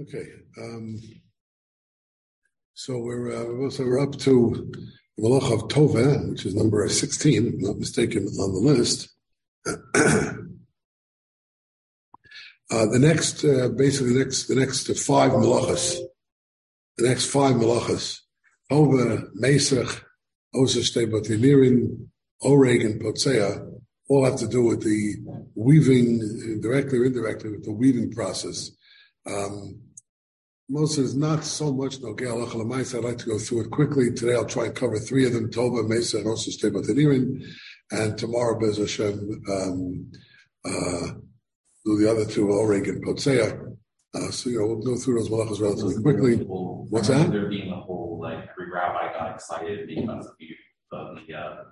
Okay. Um, so we're uh, so we're up to Malach of Tova, which is number sixteen, if not mistaken, on the list. uh, the next, uh, basically, the next the next five malachas, the next five malachas, Tova, Mesach, Osa Shtebotinirin, Oreg, and Potsea, all have to do with the weaving, directly or indirectly, with the weaving process. Um, most is not so much Nogel I'd like to go through it quickly. Today I'll try and cover three of them, Tova, Mesa, and also Stebatanirin. And tomorrow, Bez Hashem, um, uh, do the other two, Oreg and Potsea. Uh, so, you know, we'll go through those malachas relatively quickly. What's that? There being a whole, like, every rabbi got excited because of the, the, uh,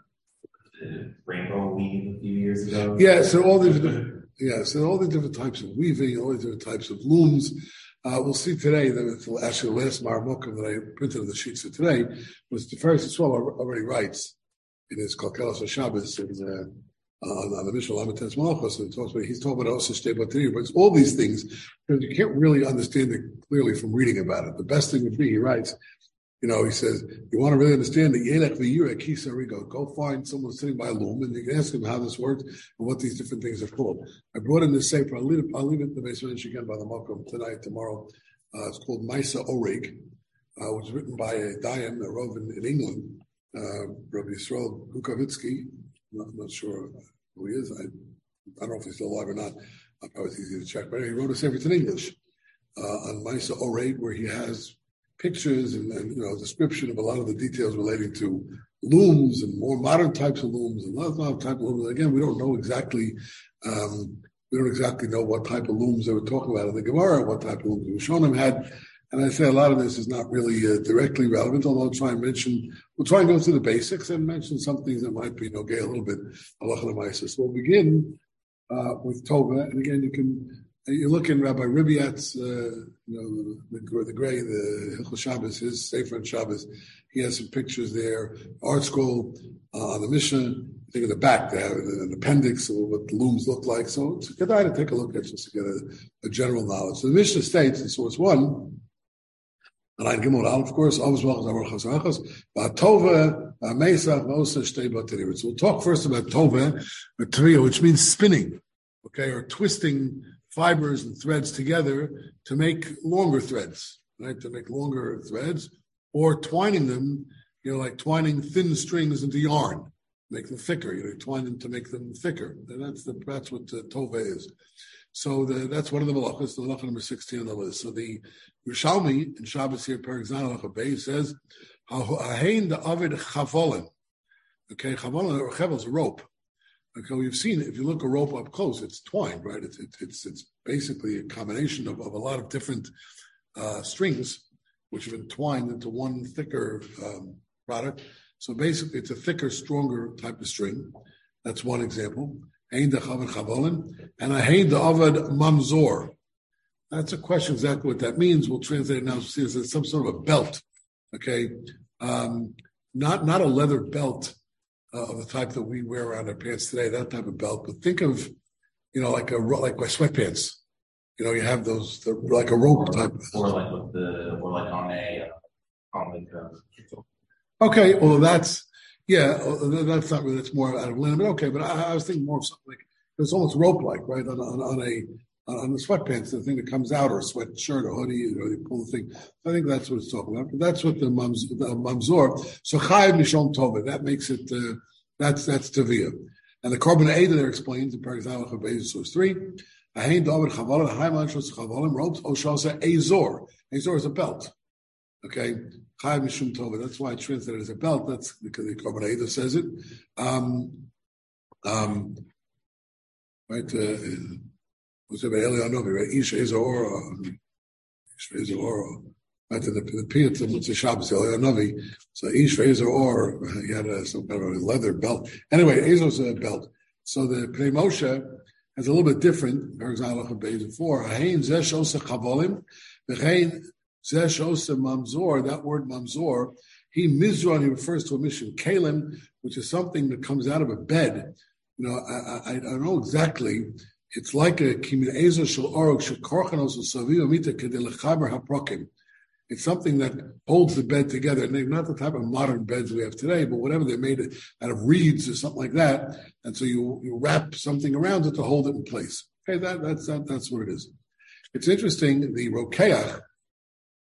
the rainbow weave a few years ago. Yeah, so all the different, yeah, so all the different types of weaving, all the different types of looms. Uh, we'll see today that actually the last Marmukam that I printed on the sheets of today was the first as well already writes in his Kalkelos Shabbos in, uh, on, on the Mishnah Lamites Malachos, and talks about he's talking about also Shtebatiri, but it's all these things because you can't really understand it clearly from reading about it. The best thing would be, he writes, you know, he says, you want to really understand the Yelech V'yura Kisarigo, go find someone sitting by a loom and you can ask him how this works and what these different things are called. I brought in this safer, I'll leave it, I'll leave it in the basement again by the Mokum tonight, tomorrow. Uh, it's called Maisa Orig, uh, which was written by a Dayan, a Rov in, in England, uh, Rabbi Yisrael Bukovitsky. I'm not, sure who he is. I, I don't know if he's still alive or not. I'll probably it's easy to check. But anyway, he wrote a sefer in English uh, on Maisa Orig, where he has pictures and, and, you know description of a lot of the details relating to looms and more modern types of looms and a lot of type of looms. Again, we don't know exactly um, we don't exactly know what type of looms they were talking about in the Gemara, what type of looms Rishonim had. And I say a lot of this is not really uh, directly relevant, although I'll try and mention, we'll try and go through the basics and mention some things that might be okay a little bit. So we'll begin uh, with Tova. And again, you can you look in Rabbi Ribiat's, uh, you know, the, the gray, the Hilchot Shabbos, his Sefer and Shabbos, he has some pictures there. ArtScroll uh, on the Mishnah. I think in the back they have an appendix of what the looms look like. So it's good idea to take a look at just to get a, a general knowledge. So the Mishnah states in source one, and I Gimel Al, of course, So we'll talk first about Tova, which means spinning, okay, or twisting fibers and threads together to make longer threads, right? To make longer threads, or twining them, you know, like twining thin strings into yarn, make them thicker. You know, twine them to make them thicker. And that's the that's what uh, the tova is. So the, that's one of the malachas, the malacha number sixteen on the list. So the Yerushalmi in Shabbos here, Perik Bay says, "Hahein the avid chavolim." Okay, chavolim or chevel is rope. Okay, we've seen if you look a rope up close, it's twined, right? It's it's it's basically a combination of, of a lot of different uh, strings which have been twined into one thicker um, product. So basically, it's a thicker, stronger type of string. That's one example. And a hein the avad mamzor. That's a question exactly what that means. We'll translate it now. See, it's some sort of a belt. Okay, um, not not a leather belt uh, of the type that we wear around our pants today, that type of belt. But think of, you know, like a like my sweatpants. You know, you have those the, like a rope or, type. Or like with the or like on a on like a, Okay, well that's yeah, uh, that's not really that's more out of linen, okay. But I, I was thinking more of something like it's almost rope like, right? On, on, on a on the sweatpants, the thing that comes out, or a sweatshirt, or hoodie, you know, you pull the thing. I think that's what it's talking about. But that's what the, mums, the mamzor. So chayiv mishon tova. That makes it. Uh, that's that's tavia. And the Korban HaEdah there explains in Parakzalach of source three. Ahin David chavalim haiman shos chavalim ropes oshasa azor. Azor is a belt. Okay, chayiv mishum tova. That's why I translated as a belt. That's because the Korban HaEdah says it. Um, um, right. Uh, what's about Elianovi, right? Ish Ezor, Ish Ezor, right? The, the Piyat, the Mitzvah Shabbos, Elianovi. So Ish Ezor, he had a, some kind of a leather belt. Anyway, Ezor's a belt. So the Pnei Moshe has a little bit different, for example, Beis 4, Ahain Zesh Osa Chavolim, V'chein Zesh Osa Mamzor, that word Mamzor, he Mizron, he refers to a mission, Kalim, which is something that comes out of a bed. You know, I, I, I don't know exactly It's like a. It's something that holds the bed together. And not the type of modern beds we have today, but whatever they made it out of reeds or something like that. And so you, you wrap something around it to hold it in place. Okay, that, that's that, that's what it is. It's interesting. The rokeach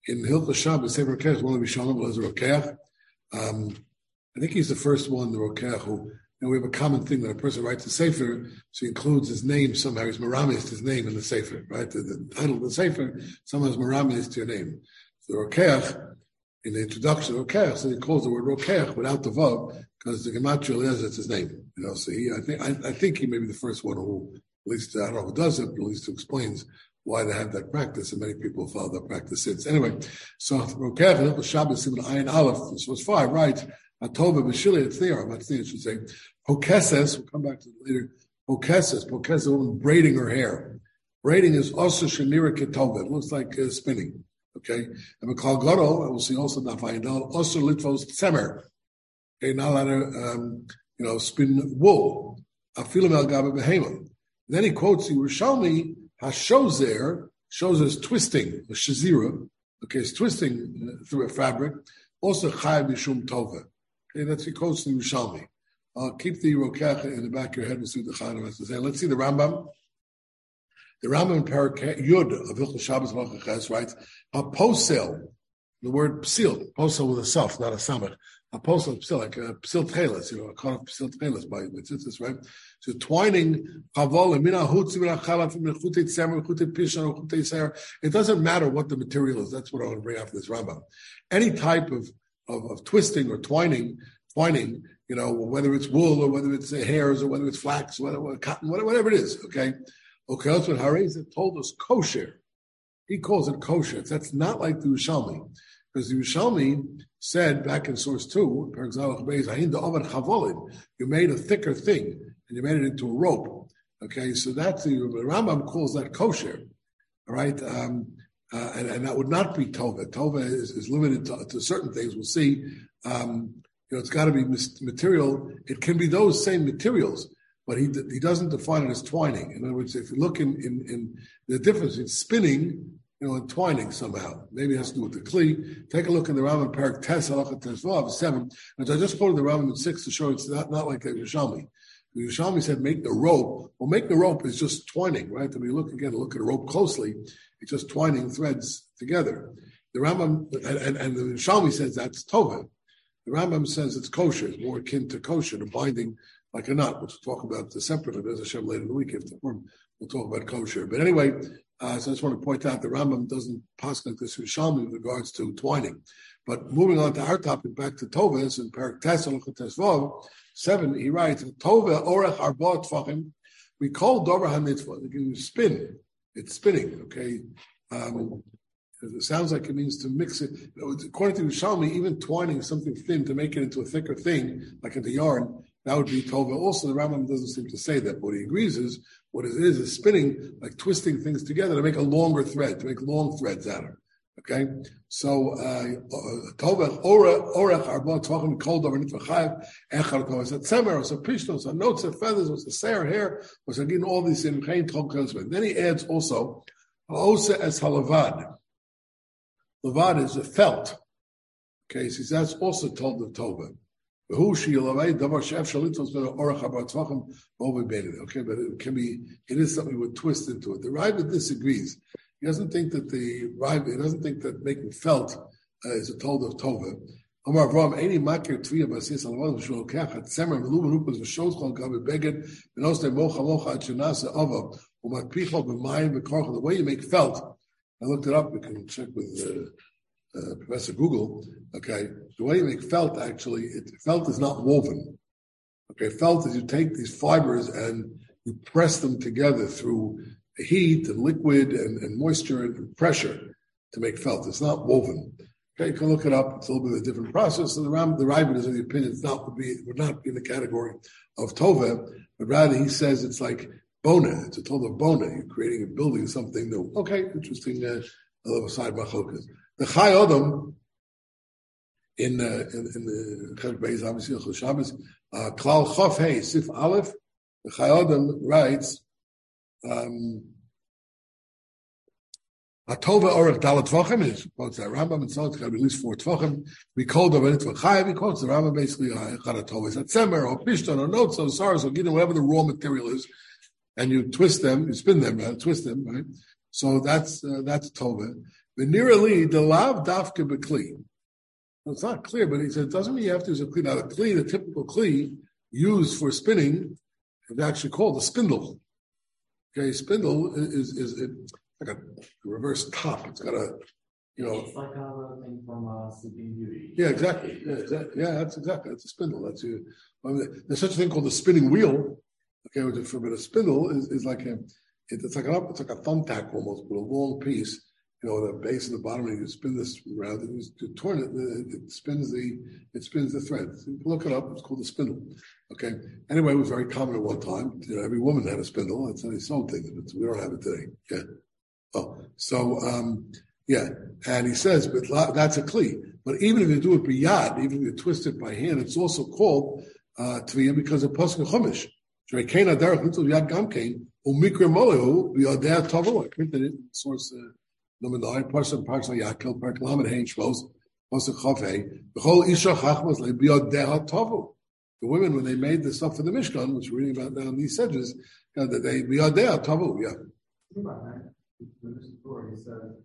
in Hilchah Shabbos, Sefer Rokeach one of the Rishonim was a rokeach. Um, I think he's the first one, the rokeach, who and we have a common thing that a person writes a sefer, so he includes his name somehow. He's maramis his name in the sefer, right? The, the title of the sefer somehow is maramis to your name. The rokeach in the introduction rokeach, so he calls the word rokeach without the vav because the gematria is it's his name. You know, so he, I think, I, I, think he may be the first one who, at least I don't know who does it, but at least who explains why they have that practice, and many people follow that practice since. Anyway, so rokeach and Shabbos Simon Ayin Aleph. This was five, right? Atova Bashili, it's there, I'm not saying it should say. Pokeses, we'll come back to it later. Pokeses, a woman braiding her hair. Braiding is also Shanira Ketova. It looks like uh, spinning. Okay. And Makal Goro, and we'll see also Nafayindal, also Litvos Tsemer. Okay, not allowed to, um, you know, spin wool. Afilim El Gabe Behema. Then he quotes the Rishomi, Hashozer, shows us twisting, the Shazira. Okay, it's twisting through a fabric. Also Chai Mishum Tova. Okay, that's he quotes the Rishomi. Uh, keep the Rokeach in the back of your head. We'll see the Chaim has to say. Let's see the Rambam. The Rambam in Parak Yud of Hilchot Shabbos Malchaches writes, a posel, the word psil, posel with a self, not a samach. A posel psil, like a psil tcheles, you know, a kind of psil tcheles by mitzitzis, right? So twining ser. It doesn't matter what the material is. That's what I want to bring after this Rambam. Any type of, of, of twisting or twining, twining you know, whether it's wool or whether it's hairs or whether it's flax, whatever, cotton, whatever it is, okay? Okay, that's what Hareza told us kosher. He calls it kosher. That's not like the Ushalmi. Because the Ushalmi said back in source two, you made a thicker thing and you made it into a rope. Okay, so that's the, the Rambam calls that kosher. All right. Um, uh, and, and, that would not be Tova. Tova is, is limited to, to, certain things. We'll see. Um, you know, it's got to be material. It can be those same materials, but he he doesn't define it as twining. In other words, if you look in in, in the difference in spinning, you know, and twining somehow, maybe it has to do with the kli. Take a look in the Rambam Parak Tes Halachat Tesvav seven, and I just quoted the Rambam in six to show it's not not like the Yerushalmi. The Yerushalmi said make the rope. Well, make the rope is just twining, right? When you look again, look at a rope closely, it's just twining threads together. The Rambam and, and, the Yerushalmi says that's tova. The Rambam says it's kosher, it's more akin to kosher, to binding like a knot, which we'll talk about separately, as Hashem later in the week, if the we'll talk about kosher. But anyway, uh, so I just want to point out the Rambam doesn't pass like this Rishalmi with regards to twining. But moving on to our topic, back to Toves and Tesvav, seven, he writes, Tova orech arba tfachim, we call Dover HaMitzvah, you spin, it's spinning, okay? Um, it sounds like it means to mix it. According to Shalmi, even twining something thin to make it into a thicker thing, like into yarn, that would be tova. Also, the Rambam doesn't seem to say that. What he agrees is what it is is spinning, like twisting things together to make a longer thread, to make long threads out of. Okay, so uh, tova orech orech arba tvachim kol davar nitvachayev echar tova. So tzemer, so pishno, so notes, so feathers, was a sair hair, was again all these in chayin tol Then he adds also osa es halavad. Levad is a felt. Okay, so that's also told of Tova. Okay, but it can be, it is something with twist into it. The Riva disagrees. He doesn't think that the Riva, he doesn't think that making felt uh, is a told of Tova. Amar Avram, any makir tviya basis alavad v'shul kach at semer v'lu v'nupas v'shos chol gabi beged v'nos de mocha mocha at shenasa avav u'makpicho b'mayim v'korcha. The way you make felt, I looked it up. We can check with uh, uh, Professor Google. Okay, the way you make felt actually, it, felt is not woven. Okay, felt is you take these fibers and you press them together through heat and liquid and, and moisture and pressure to make felt. It's not woven. Okay, you can look it up. It's a little bit of a different process. And the Ram, the Ravid is of the opinion it's not would be would not be in the category of tova, but rather he says it's like Bona. It's a total Bona. You're creating and building something new. Okay, interesting. Uh, a little side machlokas. The Chai Adam in, uh, in, in the Chelik Beis obviously Shabbos, uh, Klal Chof Hey Sif Aleph. The Chai Adam writes Um, Atova Orach Dalat Tvachim is quotes that Rambam and so it's got at least four Tvachim. We called over it Chayav. He quotes the Rambam basically uh, Charatova is at Semer or Pishton or Notes or Sars or Gideon, whatever the raw material is, and you twist them, you spin them, right? twist them, right? So that's uh, that's Tova. Venirali the lav dafke bekli. It's not clear, but he said it doesn't mean you have to use a kli. Now the kli, the typical kli used for spinning, is actually called a spindle. Okay, spindle is is, is like a reverse top. It's got a, you know. It's like a thing from uh, Sleeping Beauty. Yeah, exactly. Yeah, exactly. Yeah, that's exactly. That's a spindle. That's you. I mean, there's such a thing called the spinning wheel. Okay, which is for a spindle is, is like a, it's like an it's like a thumbtack almost, but a long piece. You know, the base and the bottom, and you spin this around. And you turn it, it spins the it spins the thread. So look it up. It's called a spindle. Okay. Anyway, it was very common at one time. You know, every woman had a spindle. They sold things, but we don't have it today. Yeah. Oh, so um, yeah, and he says, but that's a kli. But even if you do it by yad, even if you twist it by hand, it's also called uh, tviyah because of pasuk chumash. Shreikena derech little yad gamkein umikra molehu biyadeh tavo. I printed it. Source uh, number nine. Pasuk pasuk yakel parak lamed hein shlos pasuk chafei. B'chol isha chachmas le biyadeh tavo. The women, when they made the stuff for the Mishkan, which we're reading about now in these sedges, uh, they biyadeh tavo. Yeah in this story, he said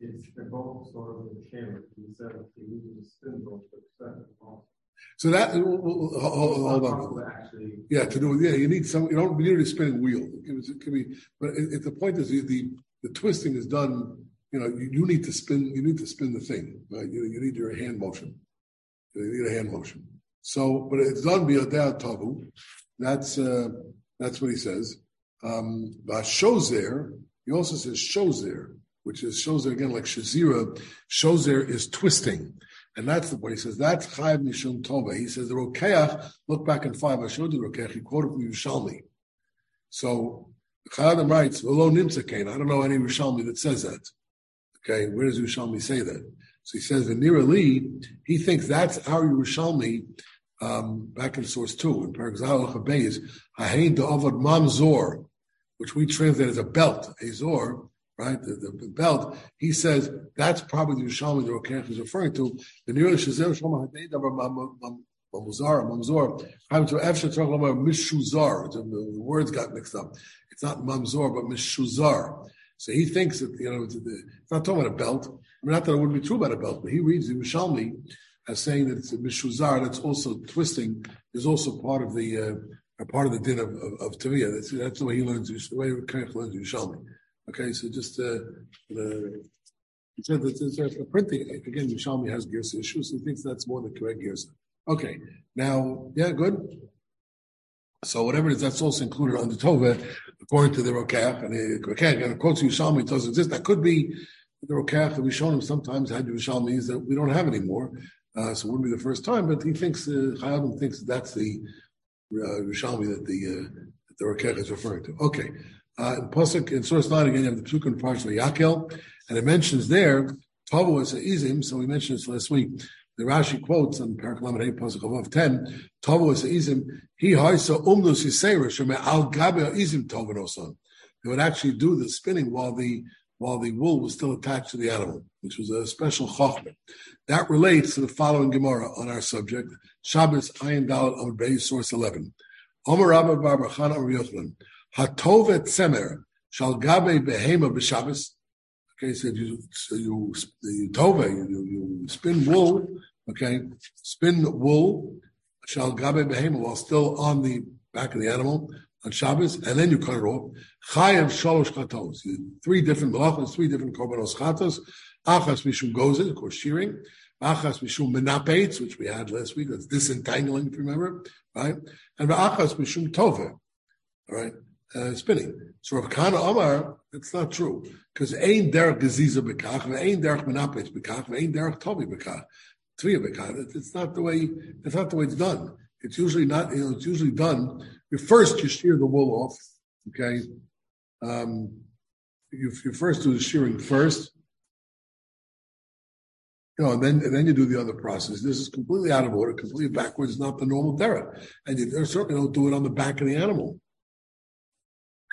it's they're both sort of the camera. He said he uses a spindle to set it off. So that hold, hold on. Actually, yeah, to do yeah, you need some. You don't need a spinning wheel. It can be, but it, the point is the, the, the twisting is done. You know, you, you need to spin. You need to spin the thing. Right? You, you need your hand motion. You need a hand motion. So, but it's done via tavu. That's uh, that's what he says. Um, shows there he also says shozer, which is shozer again like shazira. Shozer is twisting. And that's the point. He says that's chayv mishum tova. He says the rokeach. Look back in five. I showed you the rokeach. He quoted from Yerushalmi. So Chayadim writes, "V'lo nimtzakain." I don't know any Yerushalmi that says that. Okay, where does Yerushalmi say that? So he says Venira Lee. He thinks that's our Yerushalmi. Um, back in source two in Paragzal Chabeis, Hahein Avad Mamzor which we translate as a belt, a zor, right? The, the, the, belt. He says that's probably the Yerushalmi the Rokech is referring to. The nearest Shazer Shlomo Hadei Davar Mamuzar, Mamzor. I'm to Efshe Tzarach Mishuzar. The words got mixed up. It's not Mamzor, but Mishuzar. So he thinks that you know it's, it's not talking about a belt. I mean, not that it wouldn't be true about a belt, but he reads the Yerushalmi as saying that it's a mishuzar that's also twisting is also part of the uh, are part of the din of, of, of Taviyah. That's, that's the way he learns, the way Kaich learns Yerushalmi. Okay, so just uh, the, he said that there's a printing, again, Yerushalmi has gears issues, he thinks that's more the correct gears. Okay, now, yeah, good. So whatever it is, that's also included under Tova, according to the Rokach, and the Rokach, and quotes Yerushalmi doesn't exist. That could be the Rokach shown him sometimes had Yerushalmis that we don't have anymore. Uh, so it wouldn't be the first time, but he thinks, uh, Chayadim thinks that's the uh, that the uh, that the Rakech is referring to. Okay, uh, in Pasuk in source nine again, you have the Pesuk in Parsha Yakel, and it mentions there Tavu is Izim. So we mentioned this last week. The Rashi quotes on Parak Lamed Eight Pasuk above ten. Tavu is Izim. He haisa umnus yisera sheme al gabe Izim Tovanosan. They would actually do the spinning while the while the wool was still attached to the animal, which was a special chokhmah. That relates to the following Gemara on our subject, Shabbos Ayin Dalet Amud Beis, source 11. Omer Rabba Bar Bachan Amr Yochanan, Hatovet Tzemer, Shal Gabe Behema B'Shabbos. Okay, so you, so you, you tove, you, you spin wool, okay, spin wool, Shal Gabe Behema, while still on the back of the animal, on Shabbos, and then you cut it off. Chayav shalosh chatos. Three different malachas, three different korbanos chatos. Achas mishum gozin, of course, shearing. Achas mishum menapetz, which we had last week. That's disentangling, if you remember, right? And achas mishum tove, all right, uh, spinning. So Rav Kana Omar, that's not true because ein derech geziza bekach, ein derech menapetz bekach, ein derech tovi bekach, tviya bekach. It's not the way. It's not the way it's done. It's usually not. You know, it's usually done. First, you shear the wool off. Okay. Um, you, you first do the shearing first, you know, and then and then you do the other process. This is completely out of order, completely backwards, not the normal derech. And you certainly don't do it on the back of the animal.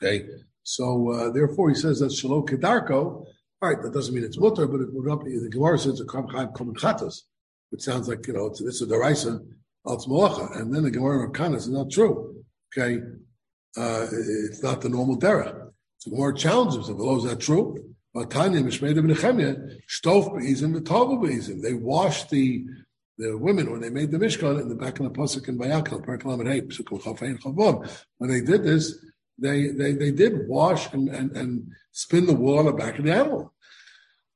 Okay, So uh, therefore, he says that shalom kedarko. All right, that doesn't mean it's mutter, but it would not be. The Gemara says a kam chaim kom chatos, which sounds like you know it's, it's a deraisa and then the Gemara of Kanas is not true. Okay, uh, it's not the normal derech. So Gemara challenges him. Well, is that true? But Tanya Mishmei Nechemia stof beizim v'tavu. They washed the the women when they made the Mishkan in the back of the pasuk in Vayakhel, Perkalam Hey. When they did this, they they they did wash and, and and spin the wool on the back of the animal.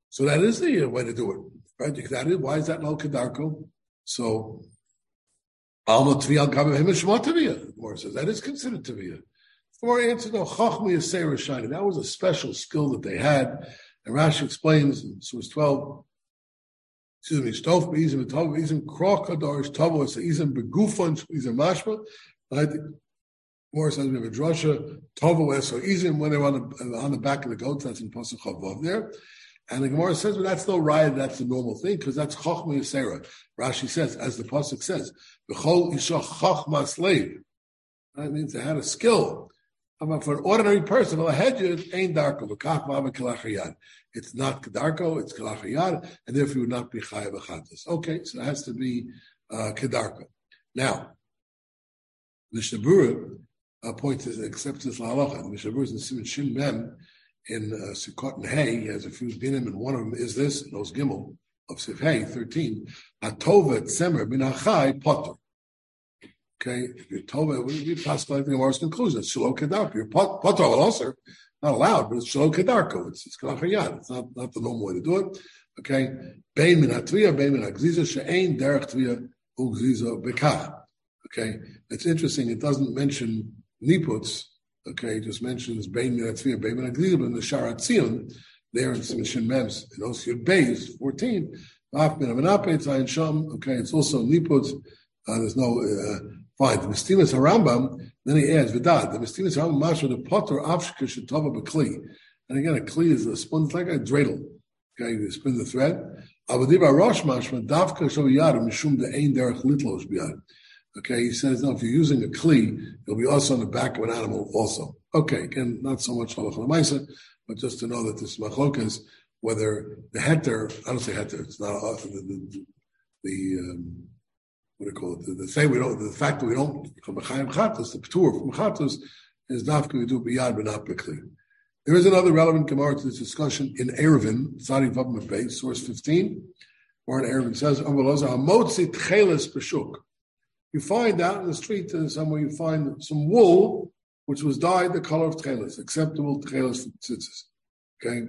So that is the way to do it, right? That is, why is that no kedarko? So Alma Tviyal Gabim Himishma Taviyah. More says that is considered Taviyah. For answer no Chachmi Yisera Shani. That was a special skill that they had. And Rashi explains in Source 12 excuse me, stof beizim tov beizim krokadarish tavo it's izim begufon izim mashma. Right? More says we have a drasha tavo so izim when they're on the on the back of the goat. That's in pasuk chavav there. And the Gemara says, well, that's no riot, that's the normal thing, because that's Chochma Yisera. Rashi says, as the Pasuk says, B'chol Isha Chochma slave. That means they had a skill. But for an ordinary person, a hedge ain't darko. It's not kedarko, it's kalachayad, and therefore you would not be chayav achatas. Okay, so it has to be uh, kedarko. Now, the Shabura uh, points accepts this lalacha. The Shabura is in Simon Shin Mem in uh, Sukkot and Hay. He has a few dinim, and one of them is this, those gimel of Sif Hay, 13. Atova tzemer bin achai potter. Okay, if you're Tova, would be possible, I think, Gemara's conclusion. It's Shalom Kedarko. You're potter also not allowed, but it's Shalom Kedarko. It's, it's. It's not, not the normal way to do it. Okay, Bein min hatviya, bein min hagziza, she'ein derech tviya, ugziza bekach. Okay, it's interesting. It doesn't mention niputs Okay, just mentions Bein Minatzvir, Bein but in the Sharat Zion, there in Simishin Mems, in Osir Beis, 14, Af Min Amenape, Tzayin Sham, okay, it's also Niput, uh, there's no, uh, fine. The Mistimas HaRambam, then he adds, Vidad, the Mistimas HaRambam, Masha, the Potter, Avshka, Shetova, Bekli. And again, a Kli is a spin, it's like a dreidel. Okay, you spin the thread. Avadiva Rosh Mashma, Davka, Shoviyad, Mishum, the Ein Derech Litlos Biyad. Okay, he says, no, if you're using a kli, it'll be also on the back of an animal also. Okay, again, not so much halacha but just to know that this machlokas, whether the heter, I don't say heter, it's not uh, the, the, the um, what do you call it? The, the thing we don't, the fact that we don't from mechayim chatos, the ptur from chatos, is going to do biyad but not bekli. There is another relevant gemara to this discussion in Eruvin, Sadi Vav base, source 15, where in Eruvin says, "Hamotzi tcheles b'shuk." You find out in the street uh, somewhere you find some wool which was dyed the color of tchelis, acceptable tchelis for tzitzis. Okay,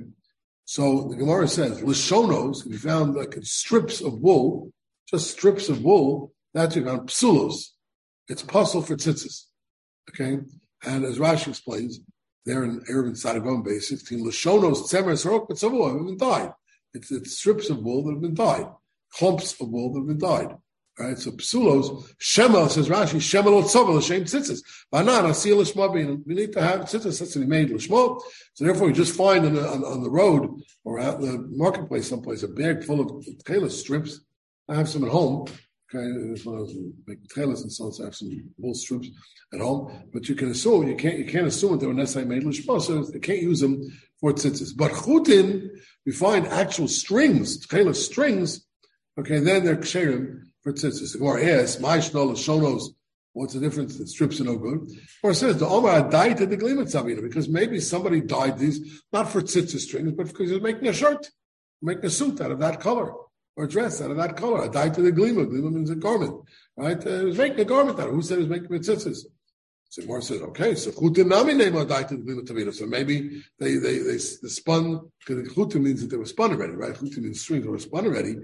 so the Gemara says lishonos. If you found like strips of wool, just strips of wool, that's you found psulos. It's puzzle for tzitzis. Okay, and as Rashi explains, there in Eruvin Sadagon base 16, lishonos tzemer sorok, but some wool have been dyed. It's, it's strips of wool that have been dyed, clumps of wool that have been dyed. Right, so psulos shema says Rashi shema lo tzova l'shem tzitzis. Banan asiyah l'shma We need to have tzitzis that's to be made l'shma. So therefore, you just find on the, on, on, the road or out in the marketplace someplace a bag full of kailas strips. I have some at home. Okay, if I making kailas and so on, so I have some wool strips at home. But you can assume you can't you can't assume that they were necessarily made l'shma, so they can't use them for tzitzis. But chutin, we find actual strings, kailas strings. Okay, then they're ksherim for tzitzis. The Gemara asks, "My shonos." What's the difference? The strips are no good. Or it says the Omar died at the Glimat Savina because maybe somebody dyed these not for tzitzis strings, but because he was making a shirt, making a suit out of that color or a dress out of that color. I died to the Glima. Glima means a garment, right? Uh, he was making a garment out of. Who said he was making tzitzis? So Gemara says, okay, so chutinami name died to the Glima Tavina. So maybe they they they, they spun because chutin means that they were spun already, right? Chutin means strings were spun already.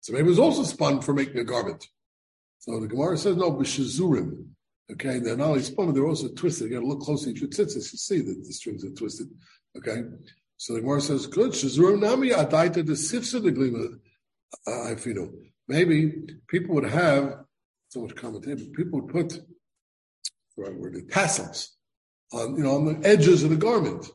So maybe it was also spun for making a garment. So the Gemara says, no, b'shazurim. Okay, they're not only spun, they're also twisted. You got to look closely at your tzitzis to see that the strings are twisted. Okay, so the Gemara says, good, shazurim nami adaita the sifsa the glima uh, know, Maybe people would have, so much commentary, people would put, the right word, the tassels on, you know, on the edges of the garment.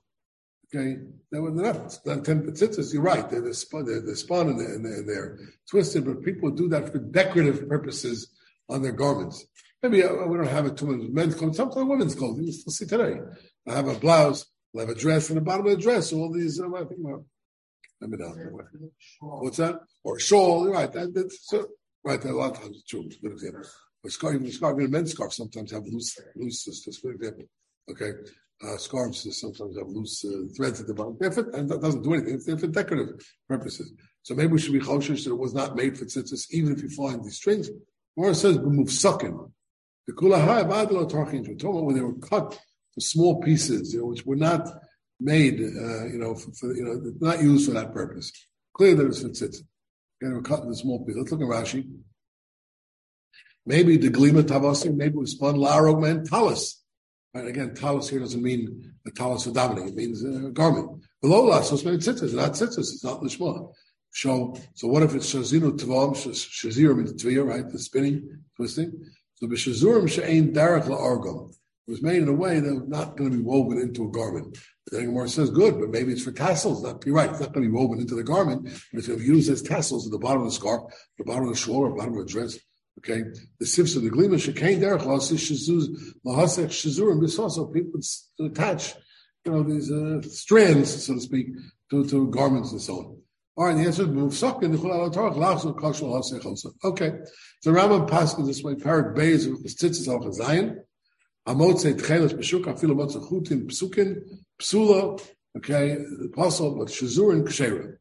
Okay, they were not, ten tzitzis. You're right. They're, they're spun, they're, they're spun and, they're, they're, they're, twisted, but people do that for decorative purposes on their garments. Maybe uh, we don't have it too much men's clothes. Sometimes women's clothes. You still see today. I have a blouse We'll have a dress and the bottom of the dress. All these. Uh, I think about. Let me know. What's that? Or shawl, right? That, that's so, right. There a lot of times it's true. Good example. Or scarf, even scarf, even men's scarves sometimes have loose, loose. Just for example, okay. Uh, scarves sometimes have loose uh, threads at the bottom. And that doesn't do anything. It's for decorative purposes. So maybe we should be cautious that it was not made for tzitzis, even if you find these strings. Or it says sucking. The kulahai badalo tarchin. We're talking when they were cut to small pieces, you know, which were not made, uh, you know, for, for, you know, not used for that purpose. Clearly, that it's for tzitzit. Okay, they were cut into small pieces. Let's look at Rashi. Maybe the glima tavasim, maybe it was spun larog man talis. Right, again, talis here doesn't mean a talis of davening, it means a garment. Below lasos, maybe tzitzis, it's not tzitzis, it's not lishma. So, so what if it's shazinu tavam, shazirim into tviyah, right, the spinning, twisting? So b'shazurim she'ain derech la'argam. It was made in a way that was not going to be woven into a garment. The Gemara says, good, but maybe it's for tassels. Not, you're right, it's not going to be woven into the garment, but it's going to be used as tassels at the bottom of the scarf, the bottom of the shawl, or bottom of the dress. Okay, the sifs of the glima shekain derech lahasech shazurim bisasa. People attach, you know, these uh, strands, so to speak, to, to garments and so on. All right, the answer is the chulal torah lachzul kashul hasech also. Okay, so Rambam passes this way. Parak beis tzitzis al chazayin. Amotze tcheles b'shuk afilu motze chutin psukin psula. Okay, the apostle but shazurin kshera.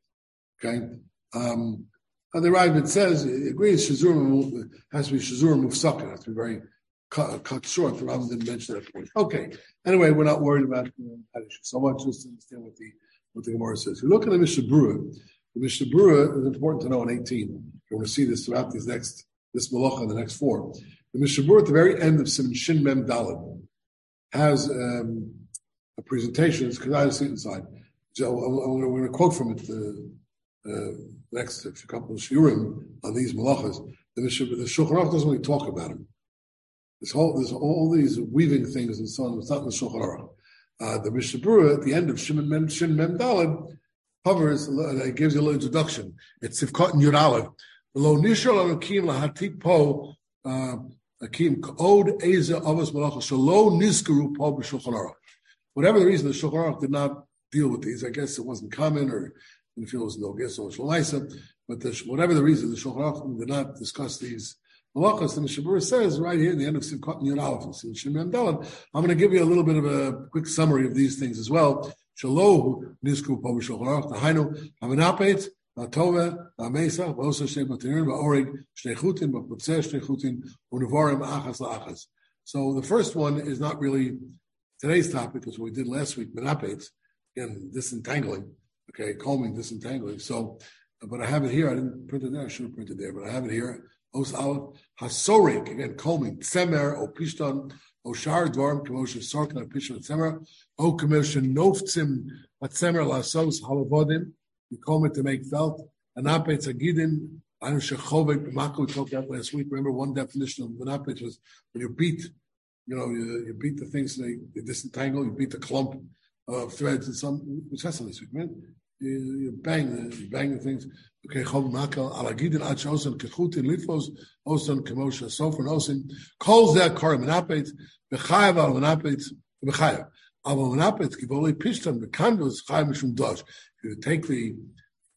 Okay, um, and the Ravid says he agrees shazurim has to be shazurim mufsakin. Has to be very cut, cut short. The Rambam didn't mention that point. Okay, anyway, we're not worried about uh, so much. Just to understand what the what the Gemara says. You look at the Mishnah Berurah. The Mishnah Berurah is important to know in 18. You're going to see this throughout these next, this Malacha, the next four. The Mishnah Berurah at the very end of Sim Shin Mem Dalad has um, a presentation. It's because I see it inside. So I'm, I'm going to quote from it the uh, next couple of shiurim on these malachas. The, the Shulchan doesn't really talk about them. This whole, there's all these weaving things and so on. It's not in the Shulchan. Uh, the Mishnah Berurah at the end of Shin Mem, Shin Mem Dalad covers, it gives you a little introduction. It's Sivkot and Yud Lo nishal alakim lahatik po uh, akim od eza avos malacha shalo niskaru po b'shulchan Whatever the reason, the Shulchan did not deal with these. I guess it wasn't common, or didn't feel was no guess or shalaisa. But the, whatever the reason, the Shulchan did not discuss these malachas. And the Shabur says right here in the end of and Yud I'm going to give you a little bit of a quick summary of these things as well. Shalohu nisku hamanapet Vatova, Vamesa, Vosa Shem Batirin, Vaorig, Shnechutin, Shnechutin, Achas La'achas. So the first one is not really today's topic, because we did last week, Menapets, again, disentangling, okay, combing, disentangling. So, but I have it here. I didn't print it there. I should have printed there, but I have it here. Os Aleph, Hasorik, again, combing, Tsemer, Opishton, Oshar Dvarm, Kemosha Sarkin, Opishton, Tsemer, O Kemosha Noftzim, Tsemer, Lasos, Halavodim, you comb it to make felt. Anapetz agidin. Anu shechovek b'mako. We talked about last week. Remember one definition of anapetz was when you beat, you know, you, you beat the things, they, they disentangle. You beat the clump of threads and some. Which has this week, man. You, bang the you bang the things. Okay, chov makal alagidin ad shosan kechutin litvos osan kemosha sofer osin calls that kar menapetz b'chayav al menapetz b'chayav. Aval menapetz kivoli pishtan b'kanvos chayav mishum dosh you take the,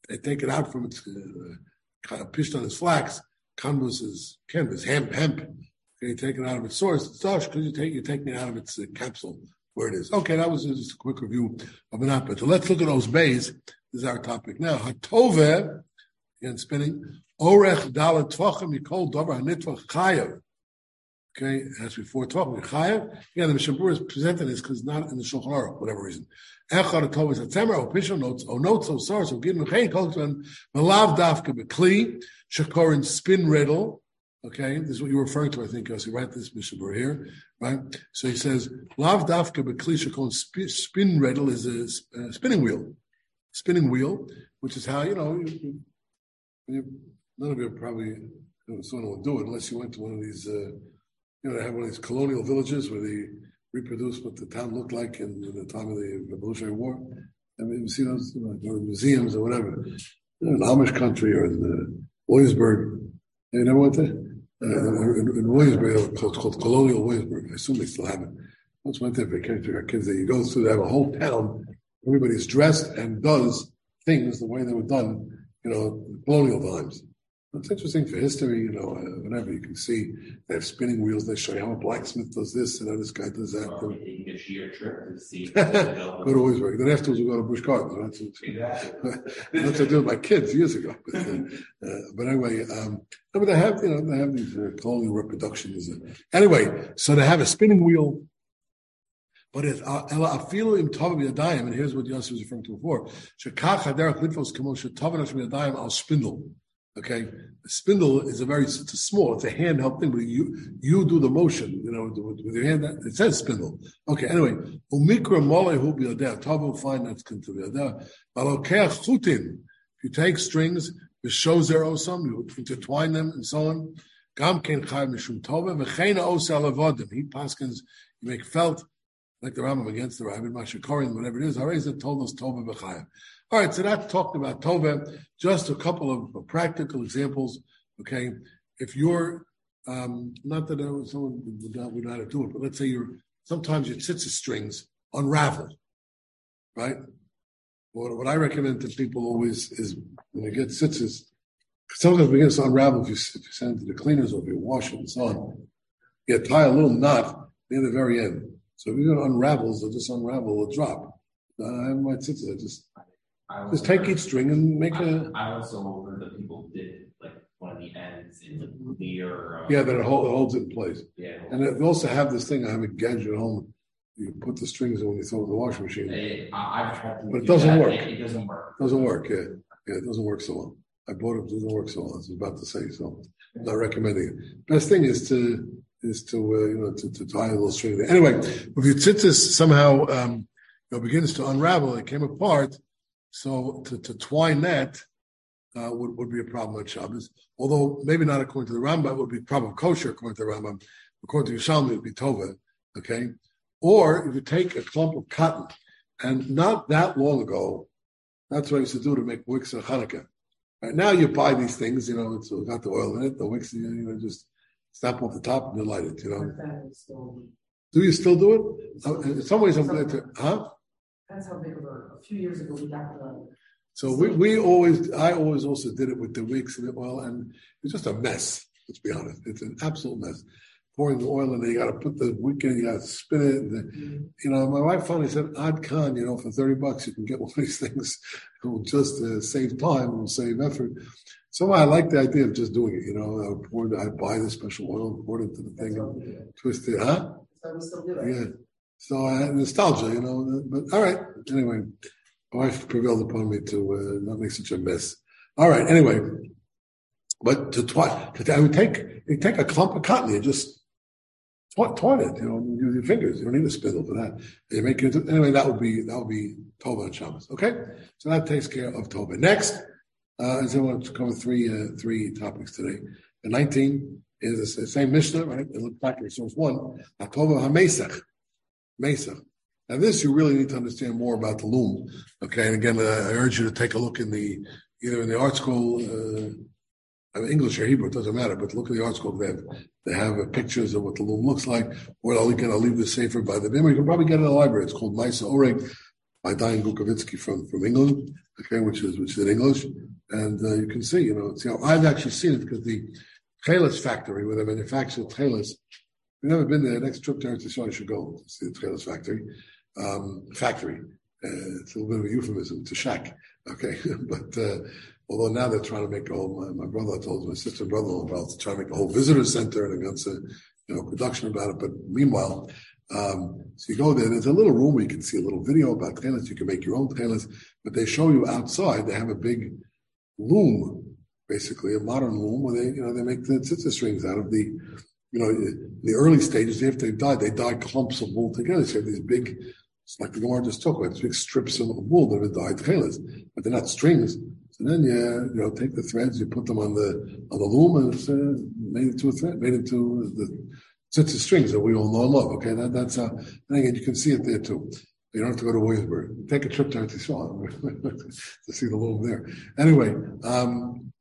they take it out from its uh, pished on its flax, canvas is canvas, hemp, hemp. Okay, you take it out of its source, it's dosh, because you take, you're taking it out of its uh, capsule where it is. Okay, that was just a quick review of an. So let's look at those bays. This is our topic now. Hatove, again spinning, orech dalet tvachim yikol dover hanitvach chayav. Okay, as before talking chayav. Yeah, the Mishnah is presenting this because not in the Shulchan whatever reason. Echad Tov is a or pishon notes or notes or source or giving chayin koltman malav dafka bekli shakorin spin riddle. Okay, this is what you're referring to, I think, you write this Mishnah here, right? So he says, Lav dafka bekli called spin riddle is a, a, spinning wheel, spinning wheel, which is how you know you, you, none of you probably someone will do it unless you went to one of these. Uh, you know, they have one of these colonial villages where they reproduce what the town looked like in, in the time of the Revolutionary War. I mean, you see those you know, museums or whatever, you know, in Amish country or in the Williamsburg. You never went there? In, in, Williamsburg, called, called Colonial Williamsburg. I assume they still have it. Once went there to our kids there. You go through, they have a whole town. Everybody's dressed and does things the way they were done, you know, colonial times. It's interesting for history, you know, uh, whenever you can see they have spinning wheels. They show you how a blacksmith does this and how this guy does that. Well, you can your trip to see. go to Oisberg. Then afterwards, we go to Busch Gardens. That's, Exactly. that's what I did with my kids years ago. But, uh, uh, but anyway, um, but they have, you know, they have these uh, colonial reproductions. Anyway, so they have a spinning wheel. But it, uh, ela afilu im tov b'yadayim, and here's what Yosef was referring to before. Shekach haderach litvos kamo shetov b'yadayim al spindle. Okay, a spindle is a very it's a small, it's a handheld thing, but you you do the motion, you know, with, with your hand. It says spindle. Okay, anyway, umikra molehu biyadeh. Tav will find that's to biyadeh. Balokech chutin. If you take strings, there osam, you intertwine them and so on. Gam ken chay mishum tova v'cheina osa alavodim. He paskins, you make felt like the Rambam against the Rabbi Mashikorin, whatever it is. Hareza told us tova v'chayim. All right, so that's talking about Tova. Just a couple of practical examples. Okay, if you're um, not that I, someone would not, would to do it, but let's say you're sometimes your tzitzit strings unravel, right? What, what I recommend to people always is when you get tzitzits, sometimes it begins to unravel if you, if you send it to the cleaners or if you wash it and so on. You tie a little knot near the very end. So if it unravels, it'll just unravel, it'll drop. I have my tzitzit, I just just take each string and make a I also heard that people did like one of the ends in the clear. uh, yeah that it, hold, it holds it in place. Yeah. And they also have this thing. I have a gadget at home. You put the strings in when you throw it in the washing machine. It It- I, I've tried to. But it doesn't that, work. It, it doesn't work. It doesn't work. Yeah, yeah, it doesn't work so well. I bought it. It doesn't work so well. I was about to say so. I'm not recommending it. Best thing is to is to uh, you know to, to tie a little string. There. Anyway, if your tzitzis somehow um, you know, begins to unravel, it came apart. So to, to twine that uh, would, would be a problem at Shabbos. Although maybe not according to the Rambam, it would be problem kosher according to the Rambam. According to Yerushalmi, it would be tova. Okay, or if you take a clump of cotton, and not that long ago, that's what I used to do to make wicks of Hanukkah. Right now, you buy these things, you know, it's got the oil in it, the wicks, you know, just snap off the top and you light it, you know. Do you still do it? Uh, In some ways, I'm glad to, huh? That's how big of a, a few years ago, we got the, So we, we always, I always also did it with the wicks and the oil, and it's just a mess. Let's be honest, it's an absolute mess. Pouring the oil in, there, you got to put the wick in, you got to spin it. And the, you know, my wife finally said, "Ad Khan, you know, for thirty bucks, you can get one of these things. It will just uh, save time, it will save effort." So I like the idea of just doing it. You know, I would pour, I'd buy the special oil, pour it into the thing, and twist it, huh? So we still do it. Yeah. So I had nostalgia, you know. But all right. Anyway, my wife prevailed upon me to uh, not make such a mess. All right. Anyway, but to twine, to, I would take you take a clump of cotton, you just twine, twine it, you know, use your fingers. You don't need a spindle for that. You make it anyway. That would be that would be Tova and Shabbos. Okay, so that takes care of Tova. Next, uh, I want to cover three uh, three topics today. The nineteen is the same Mishnah, right? It looks back at source one. Tova HaMesach. Mesach. Now, this you really need to understand more about the loom. Okay, and again, uh, I urge you to take a look in the either in the ArtScroll, uh, English or Hebrew, it doesn't matter. But look at the ArtScroll; they have they have uh, pictures of what the loom looks like. Or I'll, again, I'll leave the safer by the Bim. You can probably get it in the library. It's called Maisa Oreg by Dayan Gukovitsky from from England. Okay, which is which is in English, and uh, you can see, you know, see how I've actually seen it because the Chelas factory where they manufacture Chelas. We've never been there. Next trip to Eretz Yisrael, I should go see the Chelas factory. Um, factory. Uh, it's a little bit of a euphemism to shack. Okay, but uh, although now they're trying to make a whole. My, my brother told my sister and brother about to try to make a whole visitor center and against a you know production about it. But meanwhile, um, so you go there. There's a little room where you can see a little video about trailers. You can make your own trailers, but they show you outside. They have a big loom, basically a modern loom, where they you know they make the tzitzit strings out of the you know, in the early stages, after they've died, they die clumps of wool together. So have these big, it's like the Gemara just talked about, these big strips of wool that are dyed chelas, but they're not strings. So then you, you know, take the threads, you put them on the on the loom, and it's uh, made into a thread, made into the sets of strings that we all know and love. Okay, that, that's uh, and again, you can see it there too. You don't have to go to Williamsburg. Take a trip to Eretz to see the loom there. Anyway, um,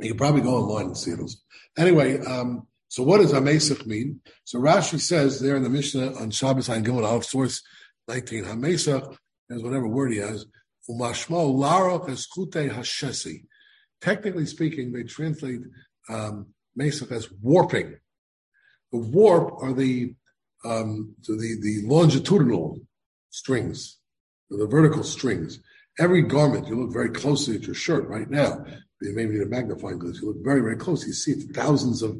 you can probably go online and see those. Anyway, um, So what does Hamesach mean? So Rashi says there in the Mishnah on Shabbos Ein Gimel Aleph source 19, Hamesach has whatever word he has, Umashmo Larok Eskute Hashesi. Technically speaking, they translate um, Mesach as warping. The warp are the um, so the, the longitudinal strings, the vertical strings. Every garment, you look very closely at your shirt right now. You may need a magnifying glass. You look very, very close. You see thousands of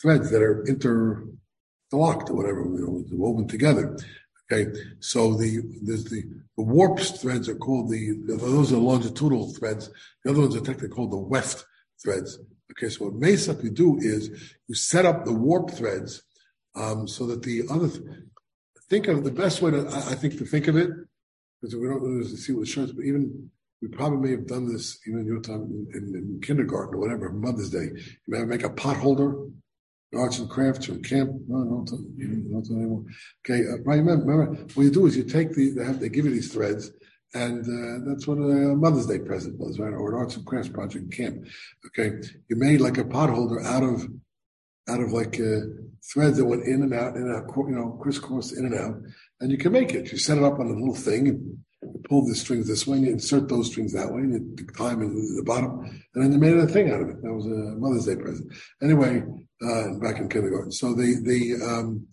threads that are interlocked or whatever, you know, woven together. Okay, so the there's the the warp threads are called the those are longitudinal threads. The other ones are technically called the weft threads. Okay, so what Mesa you do is you set up the warp threads um, so that the other th- think of the best way to I, I, think to think of it because we don't really see what shirts, but even we probably may have done this even in your time in, in, in kindergarten or whatever, Mother's Day. You may make a pot holder arts and crafts or camp. No, no, no, no anymore. Okay, uh. Remember, remember, what you do is you take the they have they give you these threads, and uh, that's what a Mother's Day present was, right? Or an arts and crafts project in camp. Okay, you made like a pot holder out of out of like uh, threads that went in and out, in and out, you know, crisscross in and out, and you can make it. You set it up on a little thing. And, pull the strings this way, and you insert those strings that way, and you climb in the bottom, and then you made a thing out of it. That was a Mother's Day present. Anyway, uh, back in kindergarten. So the the um,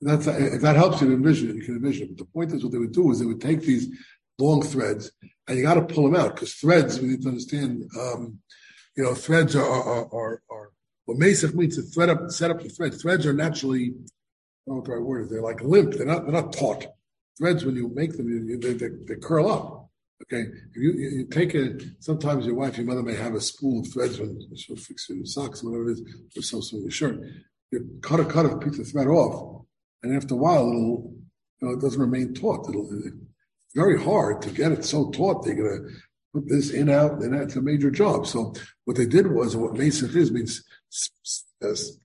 that's if that helps you to envision it, you can envision it. But the point is, what they would do is they would take these long threads, and you got to pull them out because threads. We need to understand. Um, you know, threads are are are, are what Mesach means to thread up, set up the threads. Threads are naturally, I don't know what the right word is. They're like limp. They're not. They're not taut. Threads, when you make them, they, they, they curl up. Okay, if you, you, take a, sometimes your wife, your mother may have a spool of threads when she'll fix your socks, whatever it is, or something in your shirt. You cut a cut a piece of thread off, and after a while, it'll, you know, it doesn't remain taut. It'll, it's very hard to get it so taut. They're gonna put this in out, and that's a major job. So what they did was, what Mesach is means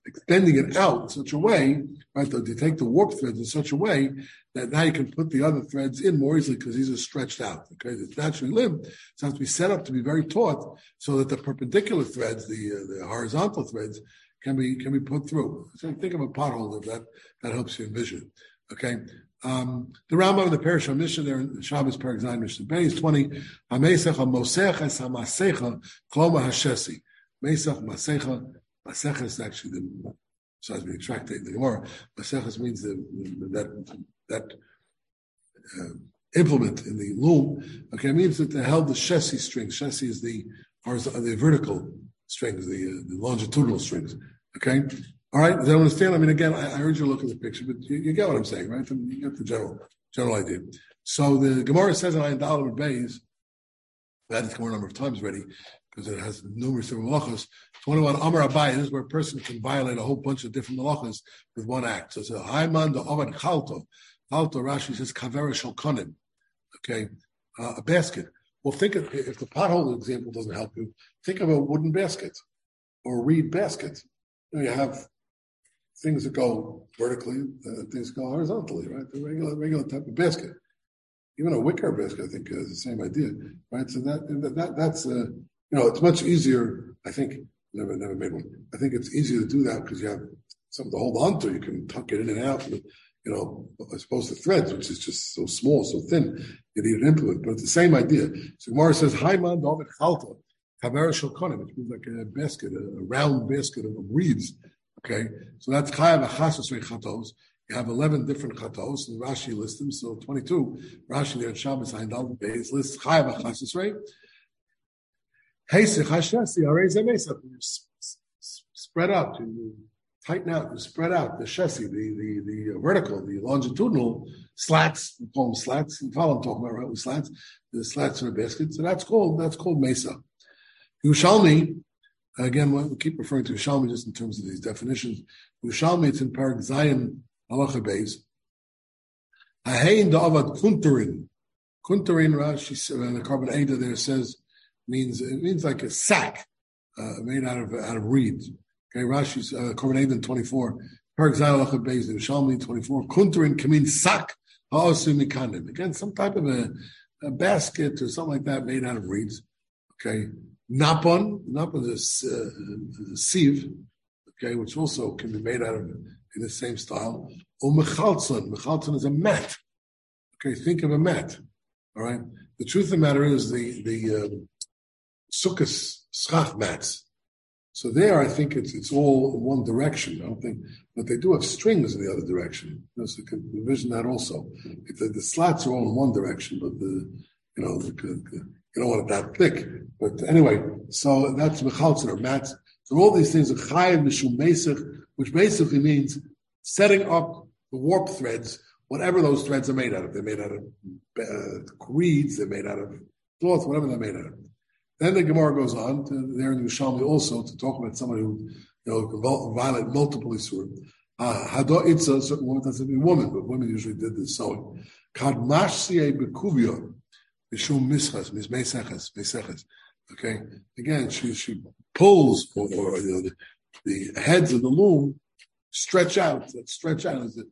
extending it out in such a way, right? You take the warp threads in such a way that now you can put the other threads in more easily because these are stretched out. Okay, it's naturally limb, so it has to be set up to be very taut so that the perpendicular threads, the uh, the horizontal threads, can be can be put through. So think of a pothole if that that helps you envision. Okay. Um, the Rambam in the Parish of Mishnah there in Shabbos Perak Zayin Mishnah Beis twenty Hamesecha Moseches Hamasecha Kloma Hashesi Mesach Masecha Masecha is actually the besides being tractate the Gemara Maseches means the, that that uh, implement in the loom. Okay, it means that they held the chassis strings. Chassis is the the vertical strings, the, uh, the longitudinal strings. Okay, all right. Does anyone understand? I mean, again, I, I heard you look at the picture, but you, you, get what I'm saying, right? You get the general general idea. So the Gemara says in Ayin Dalad Bays, that is come a number of times already, because it has numerous malachas. 21 Amar Abaye, this is where a person can violate a whole bunch of different malachas with one act. So it's a Haiman the Ovad Chalto. Alto Rashi says kavera shalkonim, okay, uh, a basket. Well, think of if the pothole example doesn't help you, think of a wooden basket or a reed basket. You, know, you have things that go vertically, uh, things go horizontally, right? The regular regular type of basket. Even a wicker basket, I think, is the same idea, right? So that that that's uh, you know, it's much easier. I think never never made one. I think it's easier to do that because you have something to hold on to. You can tuck it in and out you know, as opposed to threads, which is just so small, so thin, you need an implement. But it's the same idea. So Gemara says, Haiman David Chalta, Kavera Shalkonim, which means like a basket, a, round basket of, reeds. Okay, so that's Chayav Achasasrei Chatos. You have 11 different chatos, and Rashi lists them. So 22, Rashi there in Shabbos Haindal Beis lists Chayav Achasasrei. Zemesa, spread out, you tighten out you spread out the chassis, the, the, the vertical, the longitudinal slats, we call them slats. You follow I'm talking about, right? With slats, the slats in a basket. So that's called, that's called mesa. Yerushalmi, again, we keep referring to Yerushalmi just in terms of these definitions. Yerushalmi, it's in Parak Zion, Halacha Beis. Ahein da'avad kunturin. Kunturin, Rashi, uh, the Korban HaEdah there says, means, it means like a sack, uh, made out of, out of reeds. Okay, Rashi's uh, Korban 24, Perak Zayalacha Beis, Shalmi 24, Kunterin Kamin Sak, Ha'osu Mikanim. Again, some type of a, a, basket or something like that made out of reeds. Okay, Napon, Napon is uh, a sieve. okay, which also can be made out of in the same style. Or mechalzon. Mechalzon is a mat. Okay, think of a mat. All right. The truth of the matter is the the um, sukkahs schach mats. So there, I think it's it's all in one direction. I don't think, but they do have strings in the other direction. You know, so you can envision that also. The, the, slats are all in one direction, but the you know the, the, you don't want it that thick. But anyway, so that's mechalzon or mats. So all these things are chayiv mishum mesich, which basically means setting up the warp threads, whatever those threads are made out of. They're made out of uh, they're made out of cloth, whatever they're made out of. Then the Gemara goes on to, there in Yerushalmi also to talk about somebody who you know violate multiple isurim. Uh, itza, a certain woman doesn't be a woman, but women usually did this sewing. Kad mashsie bekuvio, mishum mischas, mismeseches, meseches. Okay, again, she she pulls or, or you know, the, the, heads of the loom stretch out. That stretch out is that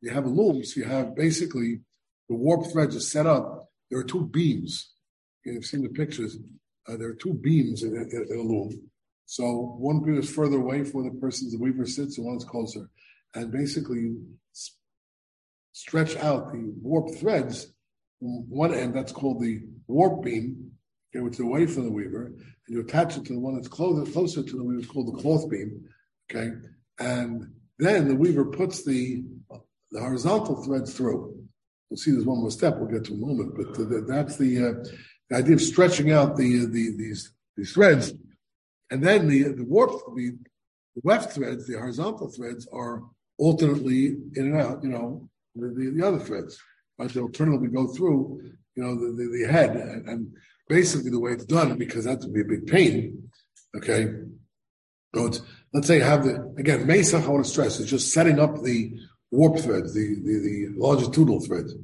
you have a loom, so you have basically the warp threads are set up. There are two beams. You've seen the pictures. Uh, there are two beams in, in, in, a loom. So one beam is further away from where the person, the weaver sits, and one is closer. And basically, you stretch out the warp threads from one end, that's called the warp beam, okay, which is away from the weaver, and you attach it to the one that's closer, closer to the weaver, it's called the cloth beam, okay? And then the weaver puts the, the horizontal threads through. We'll see there's one more step we'll get to in a moment, but that's the, uh, the idea of stretching out the, the these these threads, and then the the warp the, the weft threads, the horizontal threads are alternately in and out. You know, the, the, the other threads, right? They alternately go through. You know, the, the, the head, and, and, basically the way it's done, because that would be a big pain. Okay, so let's say you have the again mesa. I want to stress is just setting up the warp threads, the, the the longitudinal threads.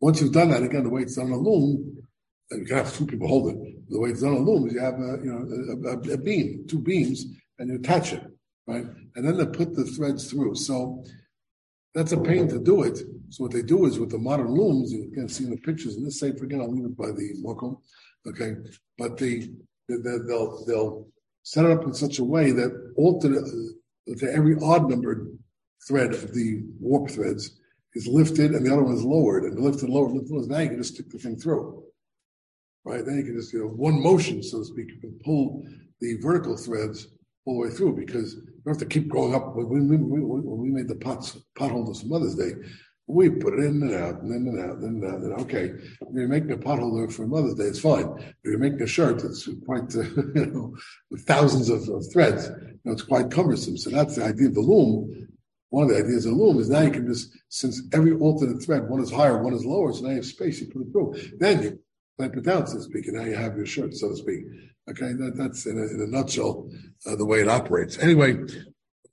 Once you've done that, again, the way it's done on a loom, you can have two people hold it. The way it's done on loom is you have a, you know, a, a, a, beam, two beams, and you attach it, right? And then they put the threads through. So that's a pain to do it. So what they do is with the modern looms, you can see in the pictures in this safe again, I'll leave it by the mokum, okay? But the, the, they'll they'll set it up in such a way that alternate uh, every odd numbered thread of the warp threads is lifted and the other one is lowered, and lifted, lowered, lifted, lowered. Now you can just stick the thing through right? Then you can just, you know, one motion, so to speak, you can pull the vertical threads all the way through because you don't have to keep going up. When we, we made the pots, potholders for Mother's Day, we put it in and out, and in and out, and out. And okay, you're making a potholder for Mother's Day, it's fine. If you're making a shirt, it's quite, uh, you know, with thousands of, of threads, you know, it's quite cumbersome. So that's the idea of the loom. One of the ideas of the loom is now you can just, since every alternate thread, one is higher, one is lower, so now you have space, you put it through. Then you wipe it down, so to speak, and now you have your shirt, so to speak. Okay, that, that's in a, in a nutshell uh, the way it operates. Anyway,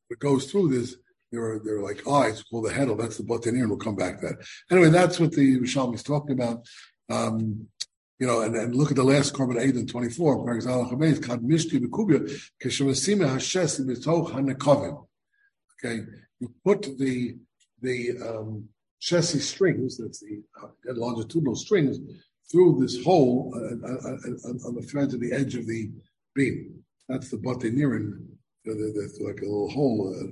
it goes through this. There are there are like eyes called the heddle. That's the button here, and we'll come back to that. Anyway, that's what the Yerushalmi is talking about. Um, you know, and, and look at the last carbon eight and twenty four. Okay, you put the the um, chassis strings, that's the uh, longitudinal strings, through this hole uh, uh, uh, on the threads of the edge of the beam. That's the batinirin, you know, there's like a little hole, uh,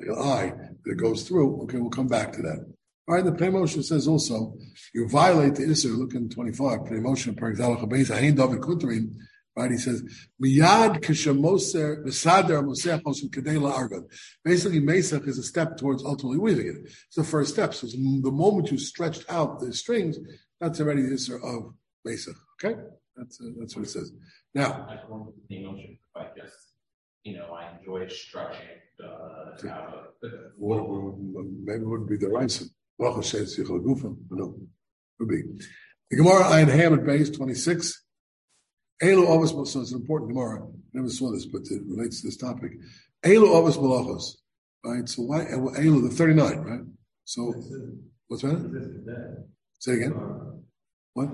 like an eye that goes through. Okay, we'll come back to that. All right, the Moshe says also, you violate the Isser, look in 25, Pnei Moshe, Parakzalach HaBeis, Ahin David Kutrin, right? He says, Miyad Kishamoser, Mesader Mosechos Kadei Argon. Basically, Mesach is a step towards ultimately weaving it. It's the first step. So the moment you stretched out the strings, that's already the Isser of Mesa. Okay? That's uh, that's what it says. Now, I want the notion if just, you know, I enjoy stretching. Uh, maybe it wouldn't be the right Baruch says Yichel No, would be. The Gemara Ayin Ham at base 26. Elu Avos so it's an important Gemara. I never saw this, but it relates to this topic. Elu Avos Malachos. Right? So why Elu the 39, right? So what's that? Say again. What?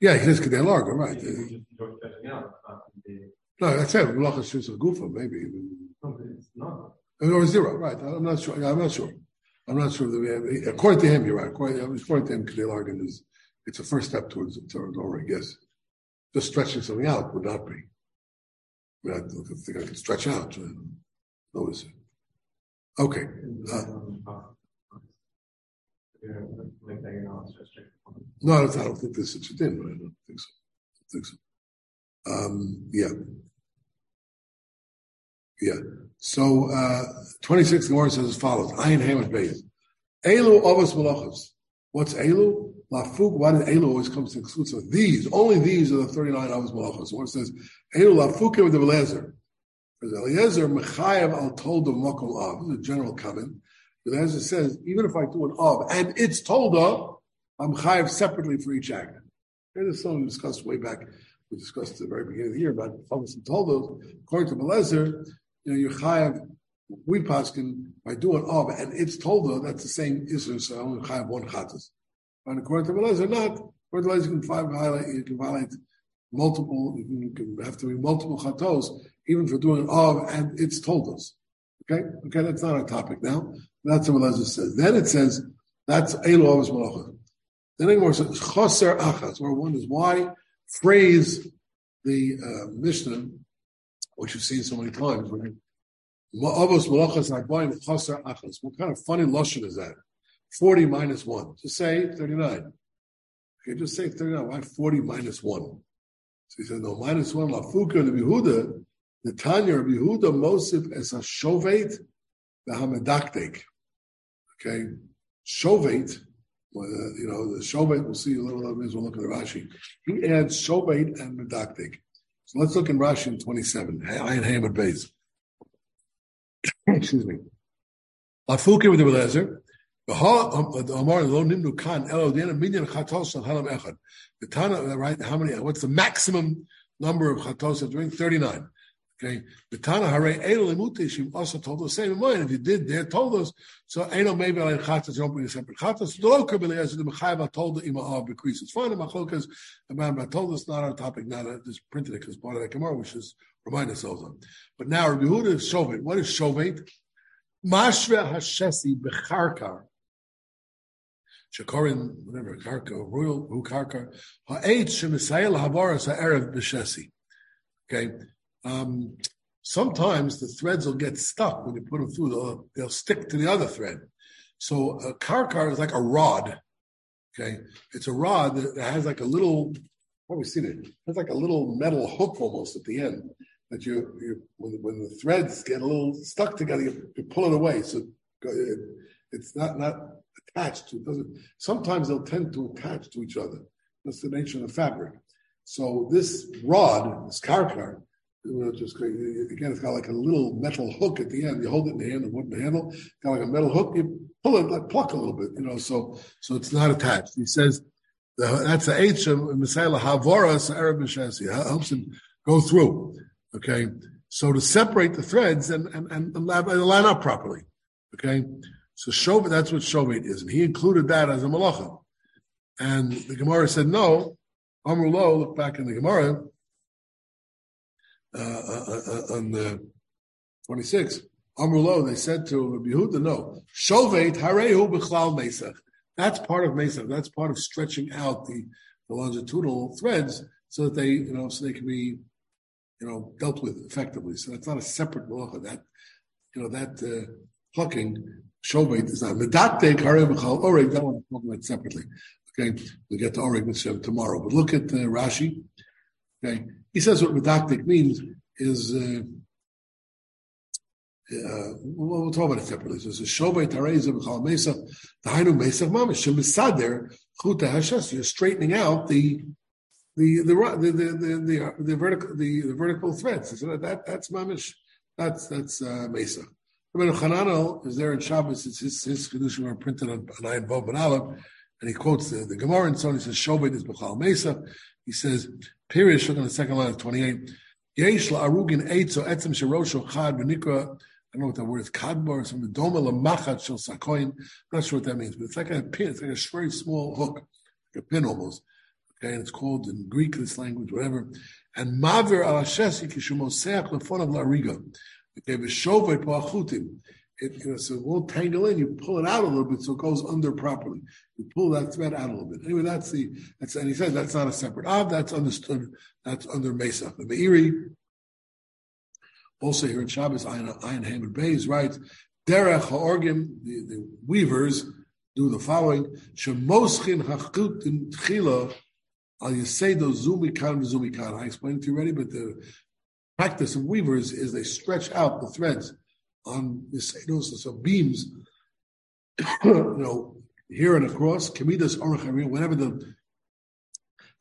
Yeah, he says Kedei Largo, right. No, that's it. Malacha Shus Gufa, maybe. No, it's not. Or zero, right. I'm not sure. I'm not sure. I'm not sure. That we have, according to him, you're right. According, according to him, Kedei Largo is it's a first step towards towards over, I guess. Just stretching something out would not be. I mean, I think I can stretch out. No issue. Okay. Uh, no, I don't think there's such a but I don't think so. I don't think so. Um, yeah. Yeah. So, uh, 26, the Gemara says as follows. Ayin Hamad Beis. Elu Avos Malachos. What's Elu? Lafuk, why did Elu always come to exclude? So these, only these are the 39 Avos Malachos. One says, Elu Lafukim with the Belezer. Because Eliezer Mechayev al told of Mokom Av. A general comment. Eliezer says, even if I do an Av and it's told of, I'm Chayev separately for each act. And this is something we discussed way back. We discussed at the very beginning of the year about Avos and Toldos. According to Eliezer, you know, you're Chayev, we paskin by doing Av and it's told of, that's the same Isra, so only Chayev one Chatas. And according to Eliezer, not. According to Eliezer, you can violate, you can violate multiple, you can have to be multiple chatos, even for doing of, and it's told us. Okay? Okay, that's not our topic now. That's what Elazar says. Then it says, that's Elo Avos Malacha. Then it says, Choser Achas, where one is why phrase the uh, Mishnah, which you've seen so many times, right? Malachas Achas. What kind of funny lotion is that? 40 minus 1. Just say 39. Okay, just say 39. Why 40 minus 1? So he said, no, minus 1, Lafuka and Yehuda, the Tanya of Yehuda Mosif as a shovet the hamedaktek. Okay, shovet. Uh, you know the shovet. We'll see a little bit as we'll look at the Rashi. He adds shovet and medaktek. So let's look in Rashi in twenty-seven. Ayin Hamad base. Excuse me. Afuki with the Belezer. Um, the Omar, the Tana, right? How many? What's the maximum number of chatos doing? Thirty-nine. Okay, the Tana Hare Elimutishim also told us the same in mind. If you did, they told us. So Eno maybe like chatas, you don't bring a separate chatas. The local Beliezer, the Mechayev told the Ima of Bekris. It's fine. The Machlokas about told us not our topic. Not a, just printed it because part of that Gemara, which is remind ourselves of. But now Rabbi Huda is Shovet. What is Shovet? Mashve Hashesi Becharkar. Shakorin, whatever, Karka, royal, who Karka, Ha'et Shemisayel Havaras Ha'erev B'Shesi. Okay, um, sometimes the threads will get stuck when you put them through. They'll, they'll stick to the other thread. So a karkar is like a rod. Okay, it's a rod that has like a little. What we seen it? It's like a little metal hook almost at the end that you, you when, when the threads get a little stuck together, you, you pull it away. So it, it's not not attached to. It doesn't. Sometimes they'll tend to attach to each other. That's the nature of the fabric. So this rod, this karkar, just again, it's got like a little metal hook at the end. You hold it in the hand, a wooden handle, got like a metal hook. You pull it, like pluck a little bit, you know. So, so it's not attached. He says that's the H of Messiah Havoras Arab Mishasi. Helps him go through. Okay, so to separate the threads and and and, and line up properly. Okay, so shovet that's what Shovit is, and he included that as a malacha. And the Gemara said no. Amrulo, look back in the Gemara uh, uh, uh, on the 26. Amrulo, they said to Rabbi Yehuda, no, Shovet Harehu B'chlal Mesach. That's part of Mesach. That's part of stretching out the, the longitudinal threads so that they, you know, so they can be, you know, dealt with effectively. So that's not a separate malacha. That, you know, that uh, plucking Shovet is not. Medate Harehu B'chal Oreg, that one talking about separately. Okay, we'll get to Oreg tomorrow. But look at uh, Rashi. Okay, he says what medactic means is, uh, uh, we'll, we'll, talk about it separately. So it's a shobay tareza b'chal mesa, the hainu mesa mamish, shemisader chuta hashas. You're straightening out the the the the the the, the, the vertical the, the vertical threads. So that that's mamish. That's that's uh, mesa. Rabbi Chananel is there in Shabbos. It's his his kedushin are printed on Ayin Vav and he quotes the, the Gemara and so on. He says shobay is b'chal mesa. He says Period. Look on the second line of 28. Yesh eitzo etzem sherosho chad v'nikra. I don't know what that word is. Kadbar, some doma lamachat shel sakoin. I'm not sure what that means, but it's like a pin. It's like a very small hook, like a pin almost. Okay, and it's called in Greek, this language, whatever. And maver al hashesi kishumoseach lefon of lariga. Okay, v'shovet po'achutim it, you know, so it won't tangle in. You pull it out a little bit so it goes under properly. You pull that thread out a little bit. Anyway, that's the that's and he said that's not a separate av. That's understood. That's under mesa. The Meiri Also here in Shabbos, Ayin Haman Beis writes, Derech Ha'orgim, the, the weavers, do the following: Shemoschin Hachutin Tchila Al Yasedo Zumikan Zumikan. I explained it to you already, but the practice of weavers is they stretch out the threads on the so beams, you know, here and across. Kamidas Orach whenever the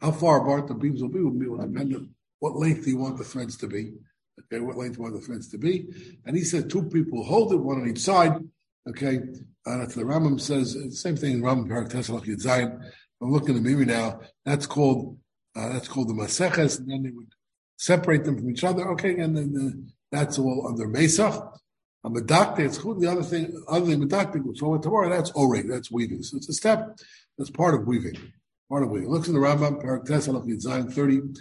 how far apart the beams will be will depend on what length you want the threads to be. Okay, what length you want the threads to be. And he said two people hold it, one on each side. Okay, and the Rambam says same thing in Rambam Parak Tesalach. I'm looking at the Meiri now. That's called uh, that's called the Maseches, and then they would separate them from each other. Okay, and then the, that's all under Mesach. A medakte, it's the other thing, other than medakte, so tomorrow that's oreg, that's weaving. So it's a step that's part of weaving. Part of weaving. Looks in the Rambam, Parak Tesalach Yitzayin 30.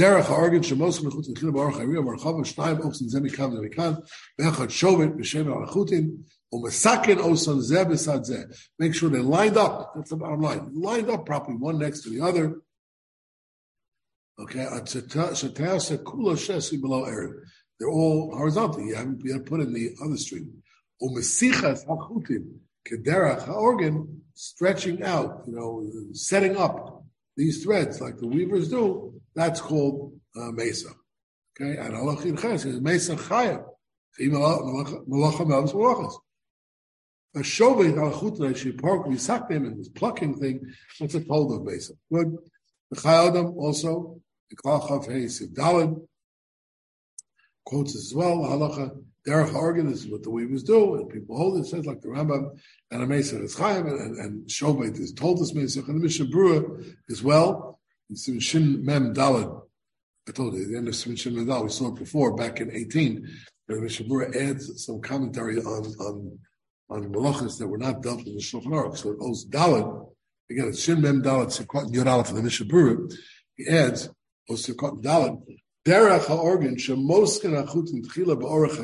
דרך האורגן שמוסר מחוץ לתחילה באורך העירי ומרחוב שניים אופסין זה מכאן וזה מכאן ואחד שובת בשם הלכותין ומסכן אוסון זה beside זה. Make sure they're lined up. That's the bottom line. Lined up properly, one next to the other. Okay, שתעשה כולה שסי below Erev. They're all horizontal. You haven't, put in the other string. Umesichas hachutim, kederach haorgan, stretching out, you know, setting up these threads like the weavers do. That's called uh, mesa. Okay, and halachin ches is mesa chayim. Malacha melves malachas. A shoving halachutra she park misaknim and this plucking thing. That's a told of mesa. Good. The Chayei Adam also the klachaf hey sivdalin quotes as well. Halacha Organ is what the weavers do, and people hold it. Says like the Rambam and a Mesa is Chaim, and, and Shovet is told this Mesa, and the Mishnah Brura as well. In Shin Mem Dalad, I told you, the end of Shin Mem Dalad, we saw it before, back in 18, the Mishnah Brura adds some commentary on, on, on malachas that were not dealt with in the Shulchan Aruch. So it owes Dalad, again, it's Shin Mem Dalad, Sekot Yod for the Mishnah Brura. He adds, oh, owes Sekot Dalad, Derech ha'organ tchila ba'orach.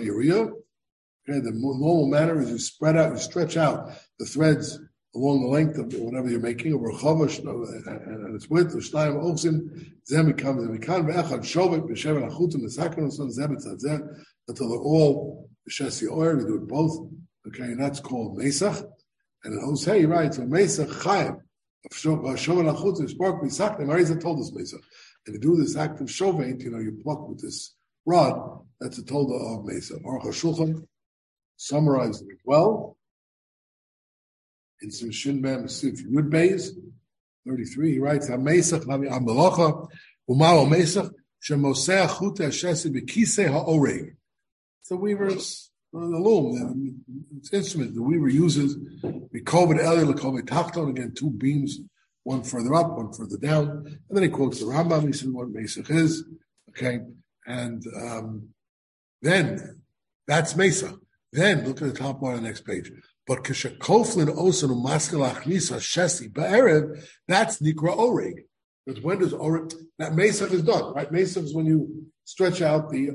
Okay, the normal manner is you spread out, you stretch out the threads along the length of whatever you're making, over chavash and its width, shnayim ochsin, zem mikam zem mikam ve'echad shovet b'sheven achutin nesakin oson zem etzadzeh until they're all b'shesi oyer. We do it both. Okay, and that's called mesach. And in Hosea, right? So mesach chayim. Uh, shovet achutin spark misakim. Arizah told us mesach and to do this act of shovet, you know, you pluck with this rod, that's a tolda uh, of Mesa. Aruch HaShulchan summarized it well. In some Shin Mem Sif Yud Beis, 33, he writes, HaMesach Lavi Amalacha, Umao Mesach, Shemoseh Chuta Shesi Bekise HaOreg. The weaver's the loom, it's instrument the weaver uses. We COVID Eli LeKovet Tachton, again, two beams one further up, one further down. And then he quotes the Rambam, he says what Mesach is. Okay. And um, then that's Mesa. Then look at the top line on the next page. But Kishakoflin Osan Umaskalach Nisa Shesi Ba'erev, that's Nikra Oreg. Because when does Oreg, that Mesa is done, right? Mesa is when you stretch out the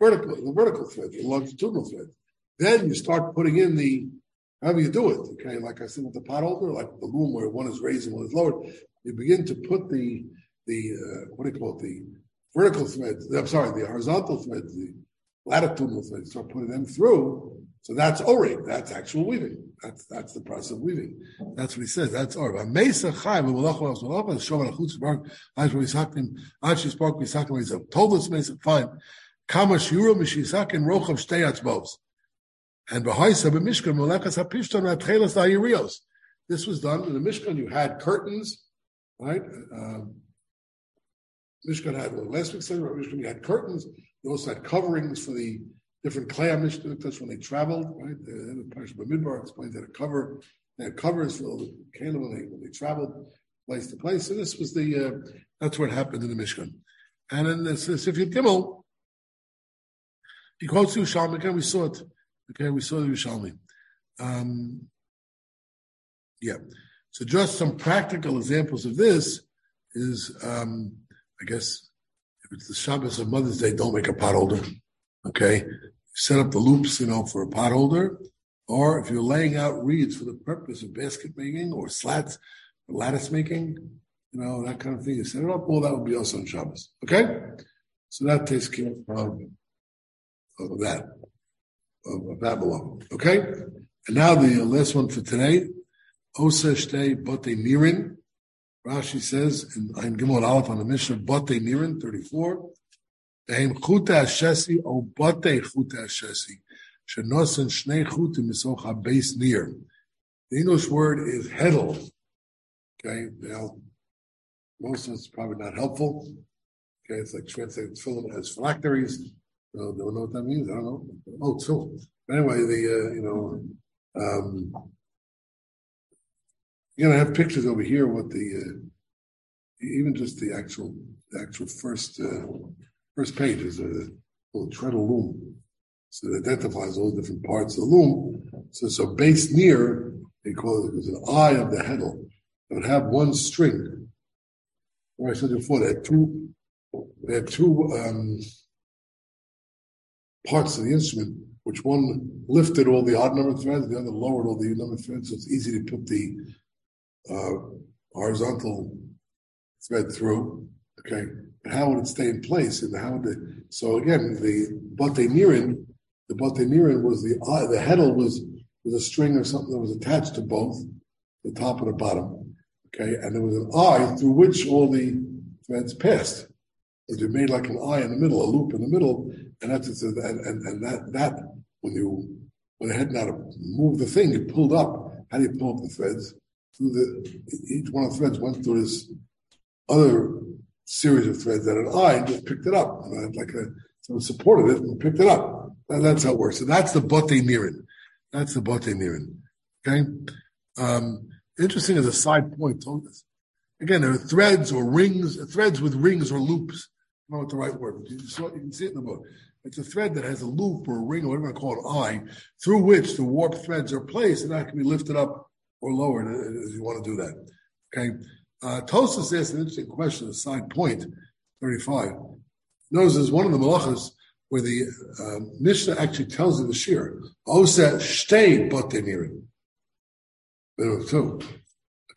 vertical, the vertical thread, the longitudinal thread. Then you start putting in the However you do it, okay, like I said with the pot holder, like the loom where one is raised and one is lowered, you begin to put the the uh, what do you call it, the vertical threads, I'm sorry, the horizontal threads, the latitudinal threads, start putting them through. So that's oreg, that's actual weaving. That's that's the process of weaving. That's what he says. That's v'yisakim. Told us fine. Kama shiura mishisakim rochav shtei atzmos. And B'haisa b'mishkan molekas hapishton atchelas ha'yirios. This was done in the Mishkan. You had curtains, right? Um, Mishkan had well, last week said Mishkan you had curtains. You also had coverings for the different clan Mishkan. When they traveled, right? The Parsha B'midbar explains that a cover. They had covers for the candle when they when they traveled place to place. So this was the uh, that's what happened in the Mishkan. And this if you Gimel, he quotes Yerushalmi again. We saw it Okay, we saw the Yerushalmi. Um, yeah. So just some practical examples of this is, um, I guess, if it's the Shabbos of Mother's Day, don't make a pot holder. Okay, set up the loops, you know, for a pot holder, or if you're laying out reeds for the purpose of basket making or slats, or lattice making, you know, that kind of thing. You set it up. All that would be also on Shabbos. Okay, so that takes care of of that, of, below. Okay? And now the last one for today. Osa Shtei Bote Nirin. Rashi says in Ein Gimel Aleph on the Mishnah, Bote Nirin, 34. Dehem Chuta Hashesi O Hashesi. Shenosen Shnei Nir. The English word is heddle. Okay, now, most of it's probably not helpful. Okay, it's like translating tefillin as phylacteries. No, don't know what that means. I don't know. Oh, tefillin. Anyway, the uh, you know, um, you're gonna have pictures over here. What the uh, even just the actual the actual first uh, first page is a little treadle loom. So it identifies all the different parts of the loom. So so base near they call it, it an eye of the heddle. It would have one string. Or I said before, they had two they had two um, parts of the instrument, which one lifted all the odd number threads, the other lowered all the even number threads, so it's easy to put the uh, horizontal thread through. Okay, but how would it stay in place? And how would it? So again, the bote the bote was the eye, the heddle was was a string or something that was attached to both the top and the bottom. Okay, and there was an eye through which all the threads passed. It was made like an eye in the middle, a loop in the middle, and that's and, and, and that that when you when it had now to move the thing, it pulled up. How do you pull up the threads? Through the each one of the threads went through this other series of threads that an eye and just picked it up. And I like a supported it and picked it up. And that's how it works. So that's the bote mirin. That's the bote mirin. Okay. Um, interesting as a side point. Again, there are threads or rings, threads with rings or loops. I don't know what the right word. You, saw, you can see it in the book. It's a thread that has a loop or a ring or whatever I call it, eye, through which the warp threads are placed, and that can be lifted up or lowered as you want to do that. Okay. Uh, Tosus asked an interesting question, a side point, 35. Notice there's one of the malachas where the uh, Mishnah actually tells in the Shir, Osa shtei. There are two.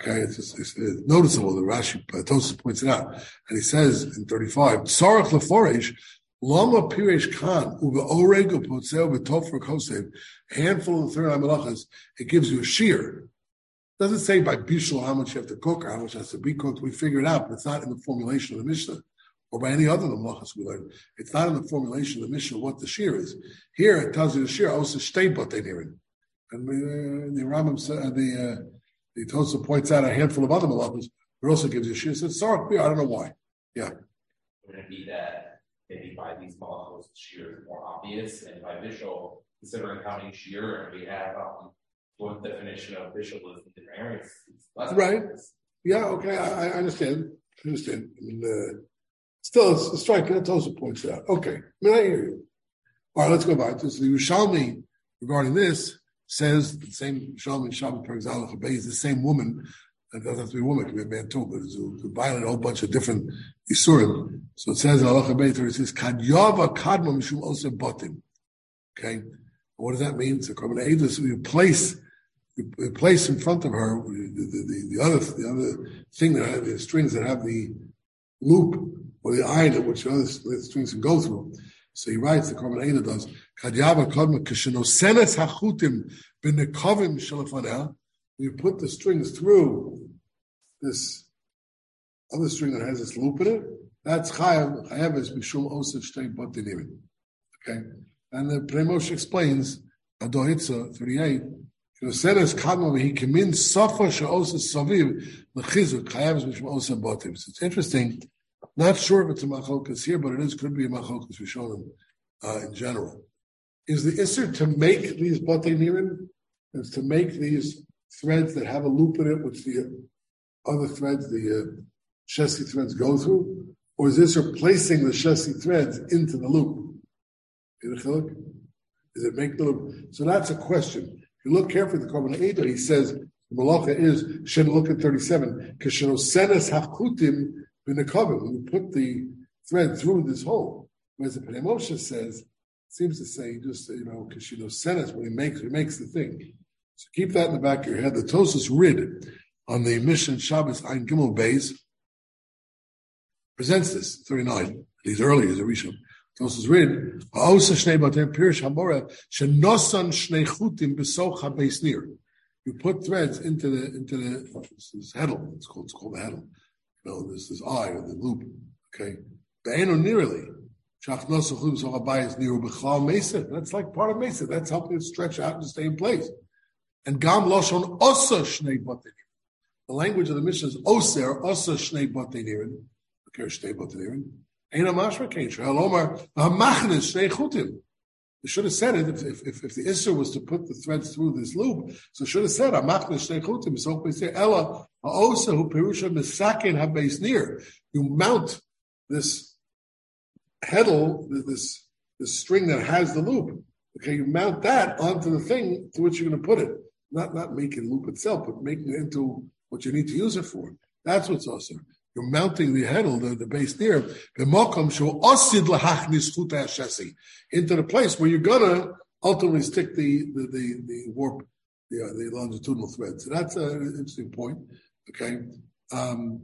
Okay, it's, just, it's, it's noticeable that Rashi uh, Tosus points it out, and he says in 35, Tzarach leforish Lama Pirish Khan, Uba Oreg, Upotzeo, Betofer Kosev, handful of the third malachas, it gives you a shear. Doesn't say by Bishul how much you have to cook or how much has to be cooked. We figure it out, but it's not in the formulation of the Mishnah or by any other malachas we learn. It's not in the formulation of the Mishnah what the shear is. Here it tells you the shear, also but they hear it. And uh, the Rambam said, uh, the, uh, the Tosa points out a handful of other malachas, but also gives you a shear. Says, sorry, I don't know why. Yeah. Would it be that maybe by these malachos, shear is more obvious, and by Bishul, considering counting shear, and we have um, what definition of Bishul is in different areas. right. Obvious. Yeah. Okay. I, I, understand. I understand. I mean, uh, still, it's, it's striking. That also points out. Okay. I mean, I hear you. All right. Let's go back to. The Yerushalmi regarding this says the same Shalom Shabbat per example, is the same woman. It doesn't have to be a woman, it can be a man too, but it's a, a whole bunch of different Isurim. So it says in Beiter, it says, Kad Yava Kadma Mishum Ose Botim. Okay? What does that mean? So so you place you place in front of her the, the, the, other the other thing that have the strings that have the loop or the iron which the other strings can go through. So he writes, the Korban Eidah does, Kadyava Kodma Kishinosenes Hachutim B'nekovim Shalafanel. You put the strings through this other string that has this loop in it. That's Chayav. Chayav is Mishum Osef Shtei Botinirim. Okay? And the Pnei Moshe explains, Adohitza 38, Kinosenes Kadma He Kimin Safa She'osa Saviv L'chizuk Chayav is Mishum Osef Botim. So it's interesting. Not sure if it's a machlokas here, but it is could be a show them uh, in general. Is the isser to make these bate? Is to make these threads that have a loop in it, which the other threads, the uh, threads go through, or is this replacing the shesi threads into the loop? Is it make the loop? So that's a question. If you look carefully at the Korban Eidah, he says the malacha is should look at thirty-seven. Kishenosenes hachutim when you put the thread through this hole. Whereas the Pnei says, seems to say just you know sentence when he makes he makes the thing. So keep that in the back of your head. The Tosus Rid on the mission Shabbos Ein Gimel Beis presents this 39. These early as a Rishon. Tosus Rid, Ha'osa shnei batim pirish hamora, shenosan shnei chutim besoch ha-beis nir. You put threads into the, into the, this is heddle, it's called, it's called the heddle. You know, this is eye or the loop, okay? Be'enu mesa. That's like part of mesa. That's helping it stretch out and stay in place. And gam loshon osa shnei batim. The language of the mission is oser, osa shnei batim nirin. Okay, shnei batim nirin. Ain't a mashma kain. Halomar hamachnes shnei chutim. They should have said it if, if, if, if the issue was to put the threads through this loop. So should have said hamachnes shnei chutim. So we say ella haosa hu perusha misakin habeis near. You mount this heddle, this this string that has the loop. Okay, you mount that onto the thing to which you're going to put it. Not not making loop itself, but making it into what you need to use it for. That's what's awesome you're mounting the handle, the, the base there, into the place where you're gonna ultimately stick the the the, the warp, the, uh, the longitudinal thread. So that's an interesting point. Okay, um,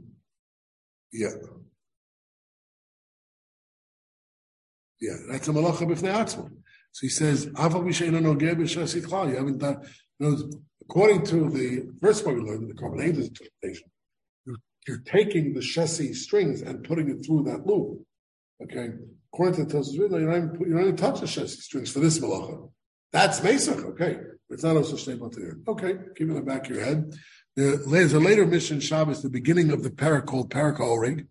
yeah, yeah, that's a malacha b'fnei atzma. So he says, You haven't done. Know, according to the first one we learned the Karban interpretation, you're taking the chassis strings and putting it through that loop. Okay. According to Tosus you don't even you're not even the chassis strings for this malacha. That's Mesach, okay. It's not also stable there. Okay, keep it in the back of your head. There's a later mission Shabbos, the beginning of the parak called Parak Orig.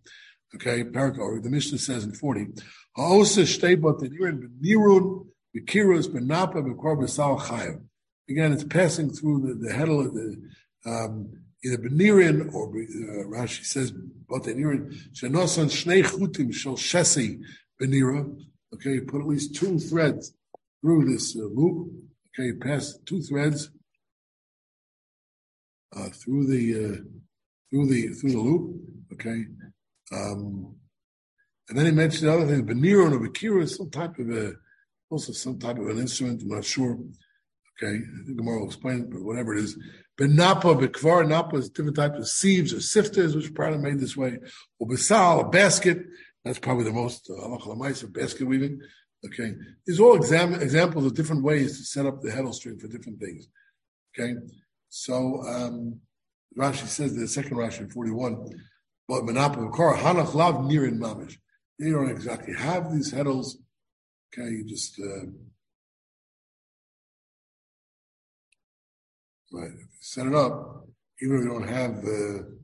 Okay, Parak Orig. The Mishnah says in 40, Ha'osa shtebot nirun b'nirun b'kirus b'napa b'kor b'sal chayim. Again, it's passing through the, the heddle of the, um, either benirin or uh, Rashi says benirin shenosan shnei chutim shel shesi benira. Okay, you put at least two threads through this uh, loop. Okay, pass two threads uh, through the uh, through the through the loop. Okay, um, and then he mentioned the other thing, benirin or bekira, some type of a also some type of an instrument. I'm not sure. Okay, think Gemara will explain it, but whatever it is. But napa, bekvar, napa is different types of sieves or sifters, which are probably made this way. Or besal, a basket. That's probably the most uh, basket weaving. Okay, these are all exam- examples of different ways to set up the heddle string for different things. Okay, so um, Rashi says the second Rashi in forty-one, but menapa bekvar hanach lav nirin mamish. You don't exactly have these heddles. Okay, you just uh, Right. Set it up, even if you don't have the.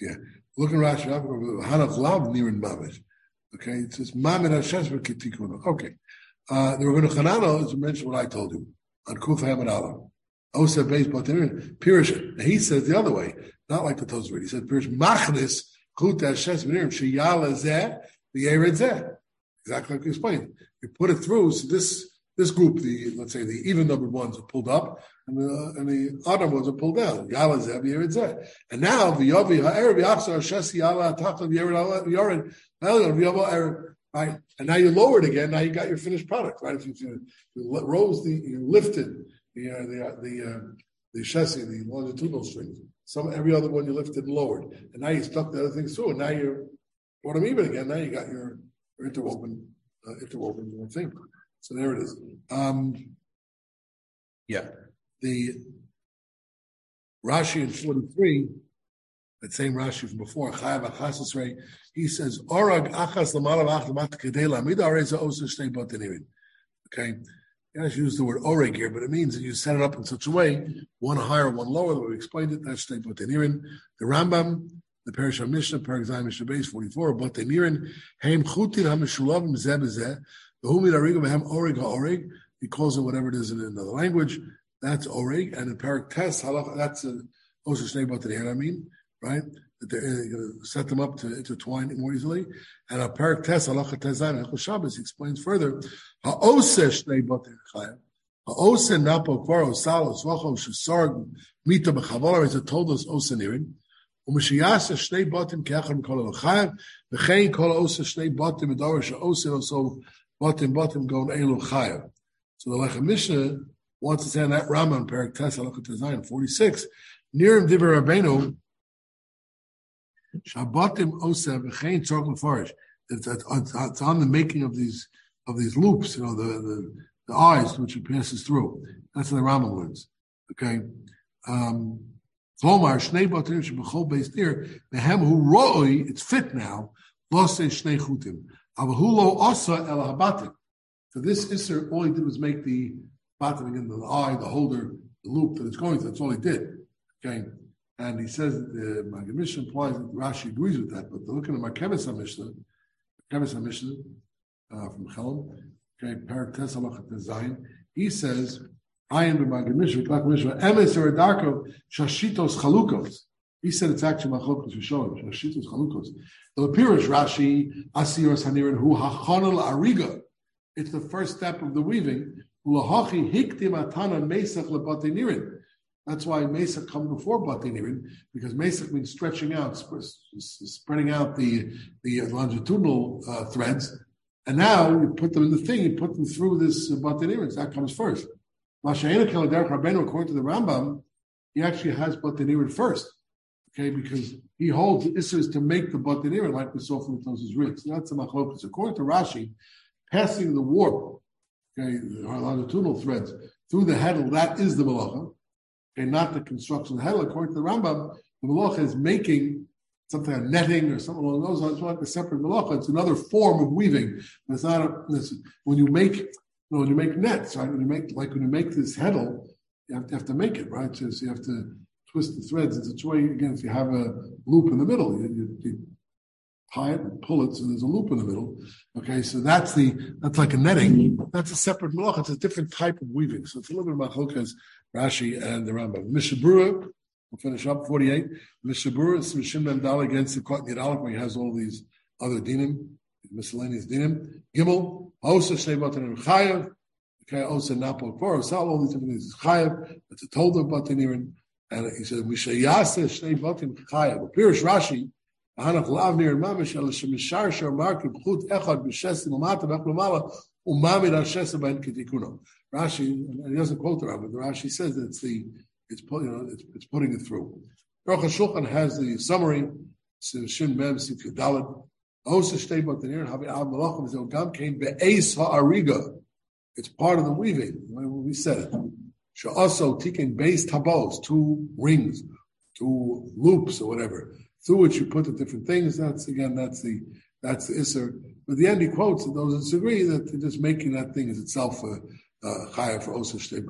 Yeah. Look at Rashi, Hanach Lav Nirin Mamish. Okay, it says Mamid Hashem Kitikuna. Okay. Uh, the Rabbi Chanano is mentioned what I told you on Kuf Hamid Allah. Osa Beis Batirin, Pirish. He says the other way, not like the Tosfot. He said Pirish Machnis Kut Hashem Benirim Sheyala Zeh Zeh. Exactly like you explained. You put it through, so this this group, the let's say the even numbered ones are pulled up, and the and the odd ones are pulled down. And now the yavi ha'erev yachsar shesi yala tachal yered yored erev. Right, and now you lower it again. Now you got your finished product. Right, if you, you, you rose the, you lifted the uh, the the uh, the chassis, the longitudinal strings. Some every other one you lifted and lowered, and now you stuck the other things through, and now you're brought them even again. Now you got your, your interwoven uh, interwoven thing. So there it is. Um, yeah. The Rashi in 43, that same Rashi from before, he says, Orag achas lamalav achlemat kedela midareza osa shtei botanirin. Okay. You guys use the word oreg here, but it means that you set it up in such a way, one higher, one lower, we explained it, that's shtei botanirin. The Rambam, the Parish of Mishnah, Parak Zayin Mishnah Base 44, botanirin, heim chutin ha-mishulavim zeh bezeh, Orig. He calls it whatever it is in another language. That's orig. And in parak test, halach, that's a also shnei batrihan, I mean, right? That they're eh, going to set them up to intertwine more easily. And a parak test, halacha tezayin, echol Shabbos, explains further, ha'oseh shnei batrihan. Ha'osen napo kvar osal osvacho shesarg mita b'chavar is a told us osenirin. Umeshiyasa shnei batim kechar mikol alachayev v'chein kol osa shnei batim edar she'osen also Batim Batim going Elu Chayav. So the Lechem Mishnah wants to say that Rambam Perak Tes Halakha Tezayin 46. Nirim Diber Rabbeinu Shabbatim Osev V'chein Tzorch Mefarish. It's, on the making of these of these loops, you know, the, the, the eyes which it passes through. That's the Rambam words. Okay. Um, Shnei Batim Shebechol Beis Nir, Behem Hu Ro'oi, it's fit now, Lo Say Shnei Chutim. Avahulo Asa El Habatim. So this Isser, all he did was make the batim again, the eye, the holder, the loop that it's going to. That's all he did. Okay. And he says the Maggid Mishnah implies that Rashi agrees with that, but looking at Mirkeves HaMishnah, Mirkeves HaMishnah uh, from Chelm, okay, Parak Tes Design, he says, I am the Maggid Mishnah, Mishnah, Emes or Darko, Shashitos Chalukos. He said it's actually Machokos Rishonim, Shashitos Chalukos. The Lapirish Rashi, Asiros Hanirin, Hu Hachonel Ariga. It's the first step of the weaving. Ulahachi Hiktim Atana Mesach Lebatinirin. That's why Mesa come before Batinirin, because Mesa means stretching out, spreading out the, the longitudinal uh, threads. And now you put them in the thing, you put them through this uh. That comes first. According to the Rambam, he actually has Batinirin first. Okay, because he holds the is to make the Batinirin like we saw from ribs. So that's a machlokas. According to Rashi, passing the warp, okay, the longitudinal threads through the heddle, that is the malacha and not the construction of the heddle. According to the Rambam, the malacha is making something like netting or something along those lines. It's not a separate malacha. It's another form of weaving. It's not a, it's, when you make you know, when you make nets, right? When you make like when you make this heddle, you have to, have to make it right. So you have to twist the threads in such a way. Again, if you have a loop in the middle, you, you, you tie it and pull it so there's a loop in the middle. Okay, so that's the that's like a netting. That's a separate malach. It's a different type of weaving. So it's a little bit about Chokas, Rashi, and the Rambam. Mishabura, we'll finish up 48. Mishabura is Mishim Ben Dal against the Kot Nidalik, where he has all these other dinim, miscellaneous dinim. Gimel, Osa Shnebat and Chayav, okay, Osa Napo Kor, all these different things. Chayav, it's a told of Batanirin, and he said, Mishayase Shnebat and Chayav. Pirish Rashi, Hanach Lavnir Mamish El Shemishar Shar Chut Echad B'Shes Lamata B'Chlamala Umamid Hashes Ben Ketikuno. Rashi, and he doesn't quote the Rambam, but Rashi says that it's the it's you know it's, it's putting it through. Baruch Shulchan has the summary. Shin Mem Sif Yudalad. Osa Shtei Botanir Havi Al Malachim Zel Gam came Be'ez Ha'ariga. It's part of the weaving. We said it. Also Tikin Beis Tabos, two rings, two loops or whatever through which you put the different things. That's again, that's the that's the isser. But the end he quotes and those disagree that just making that thing is itself a chaya for osa shtei.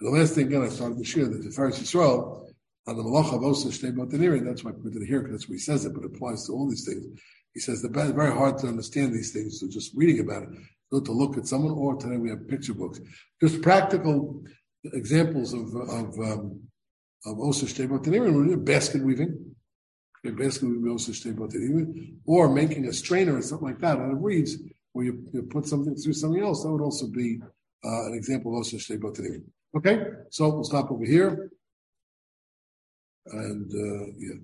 The last thing again I started to share that the first Yisrael on the malach of osa shtei. That's why I put it here because that's what he says it, but it applies to all these things. He says the very hard to understand these things. So just reading about it, go to look at someone, or today we have picture books, just practical examples of of um, of osa shtei botanirin, basket weaving. Basically we also stay about it, or making a strainer or something like that out of reeds, where you, you put something through something else, that would also be uh, an example of about it. Okay, so we'll stop over here, and uh, yeah.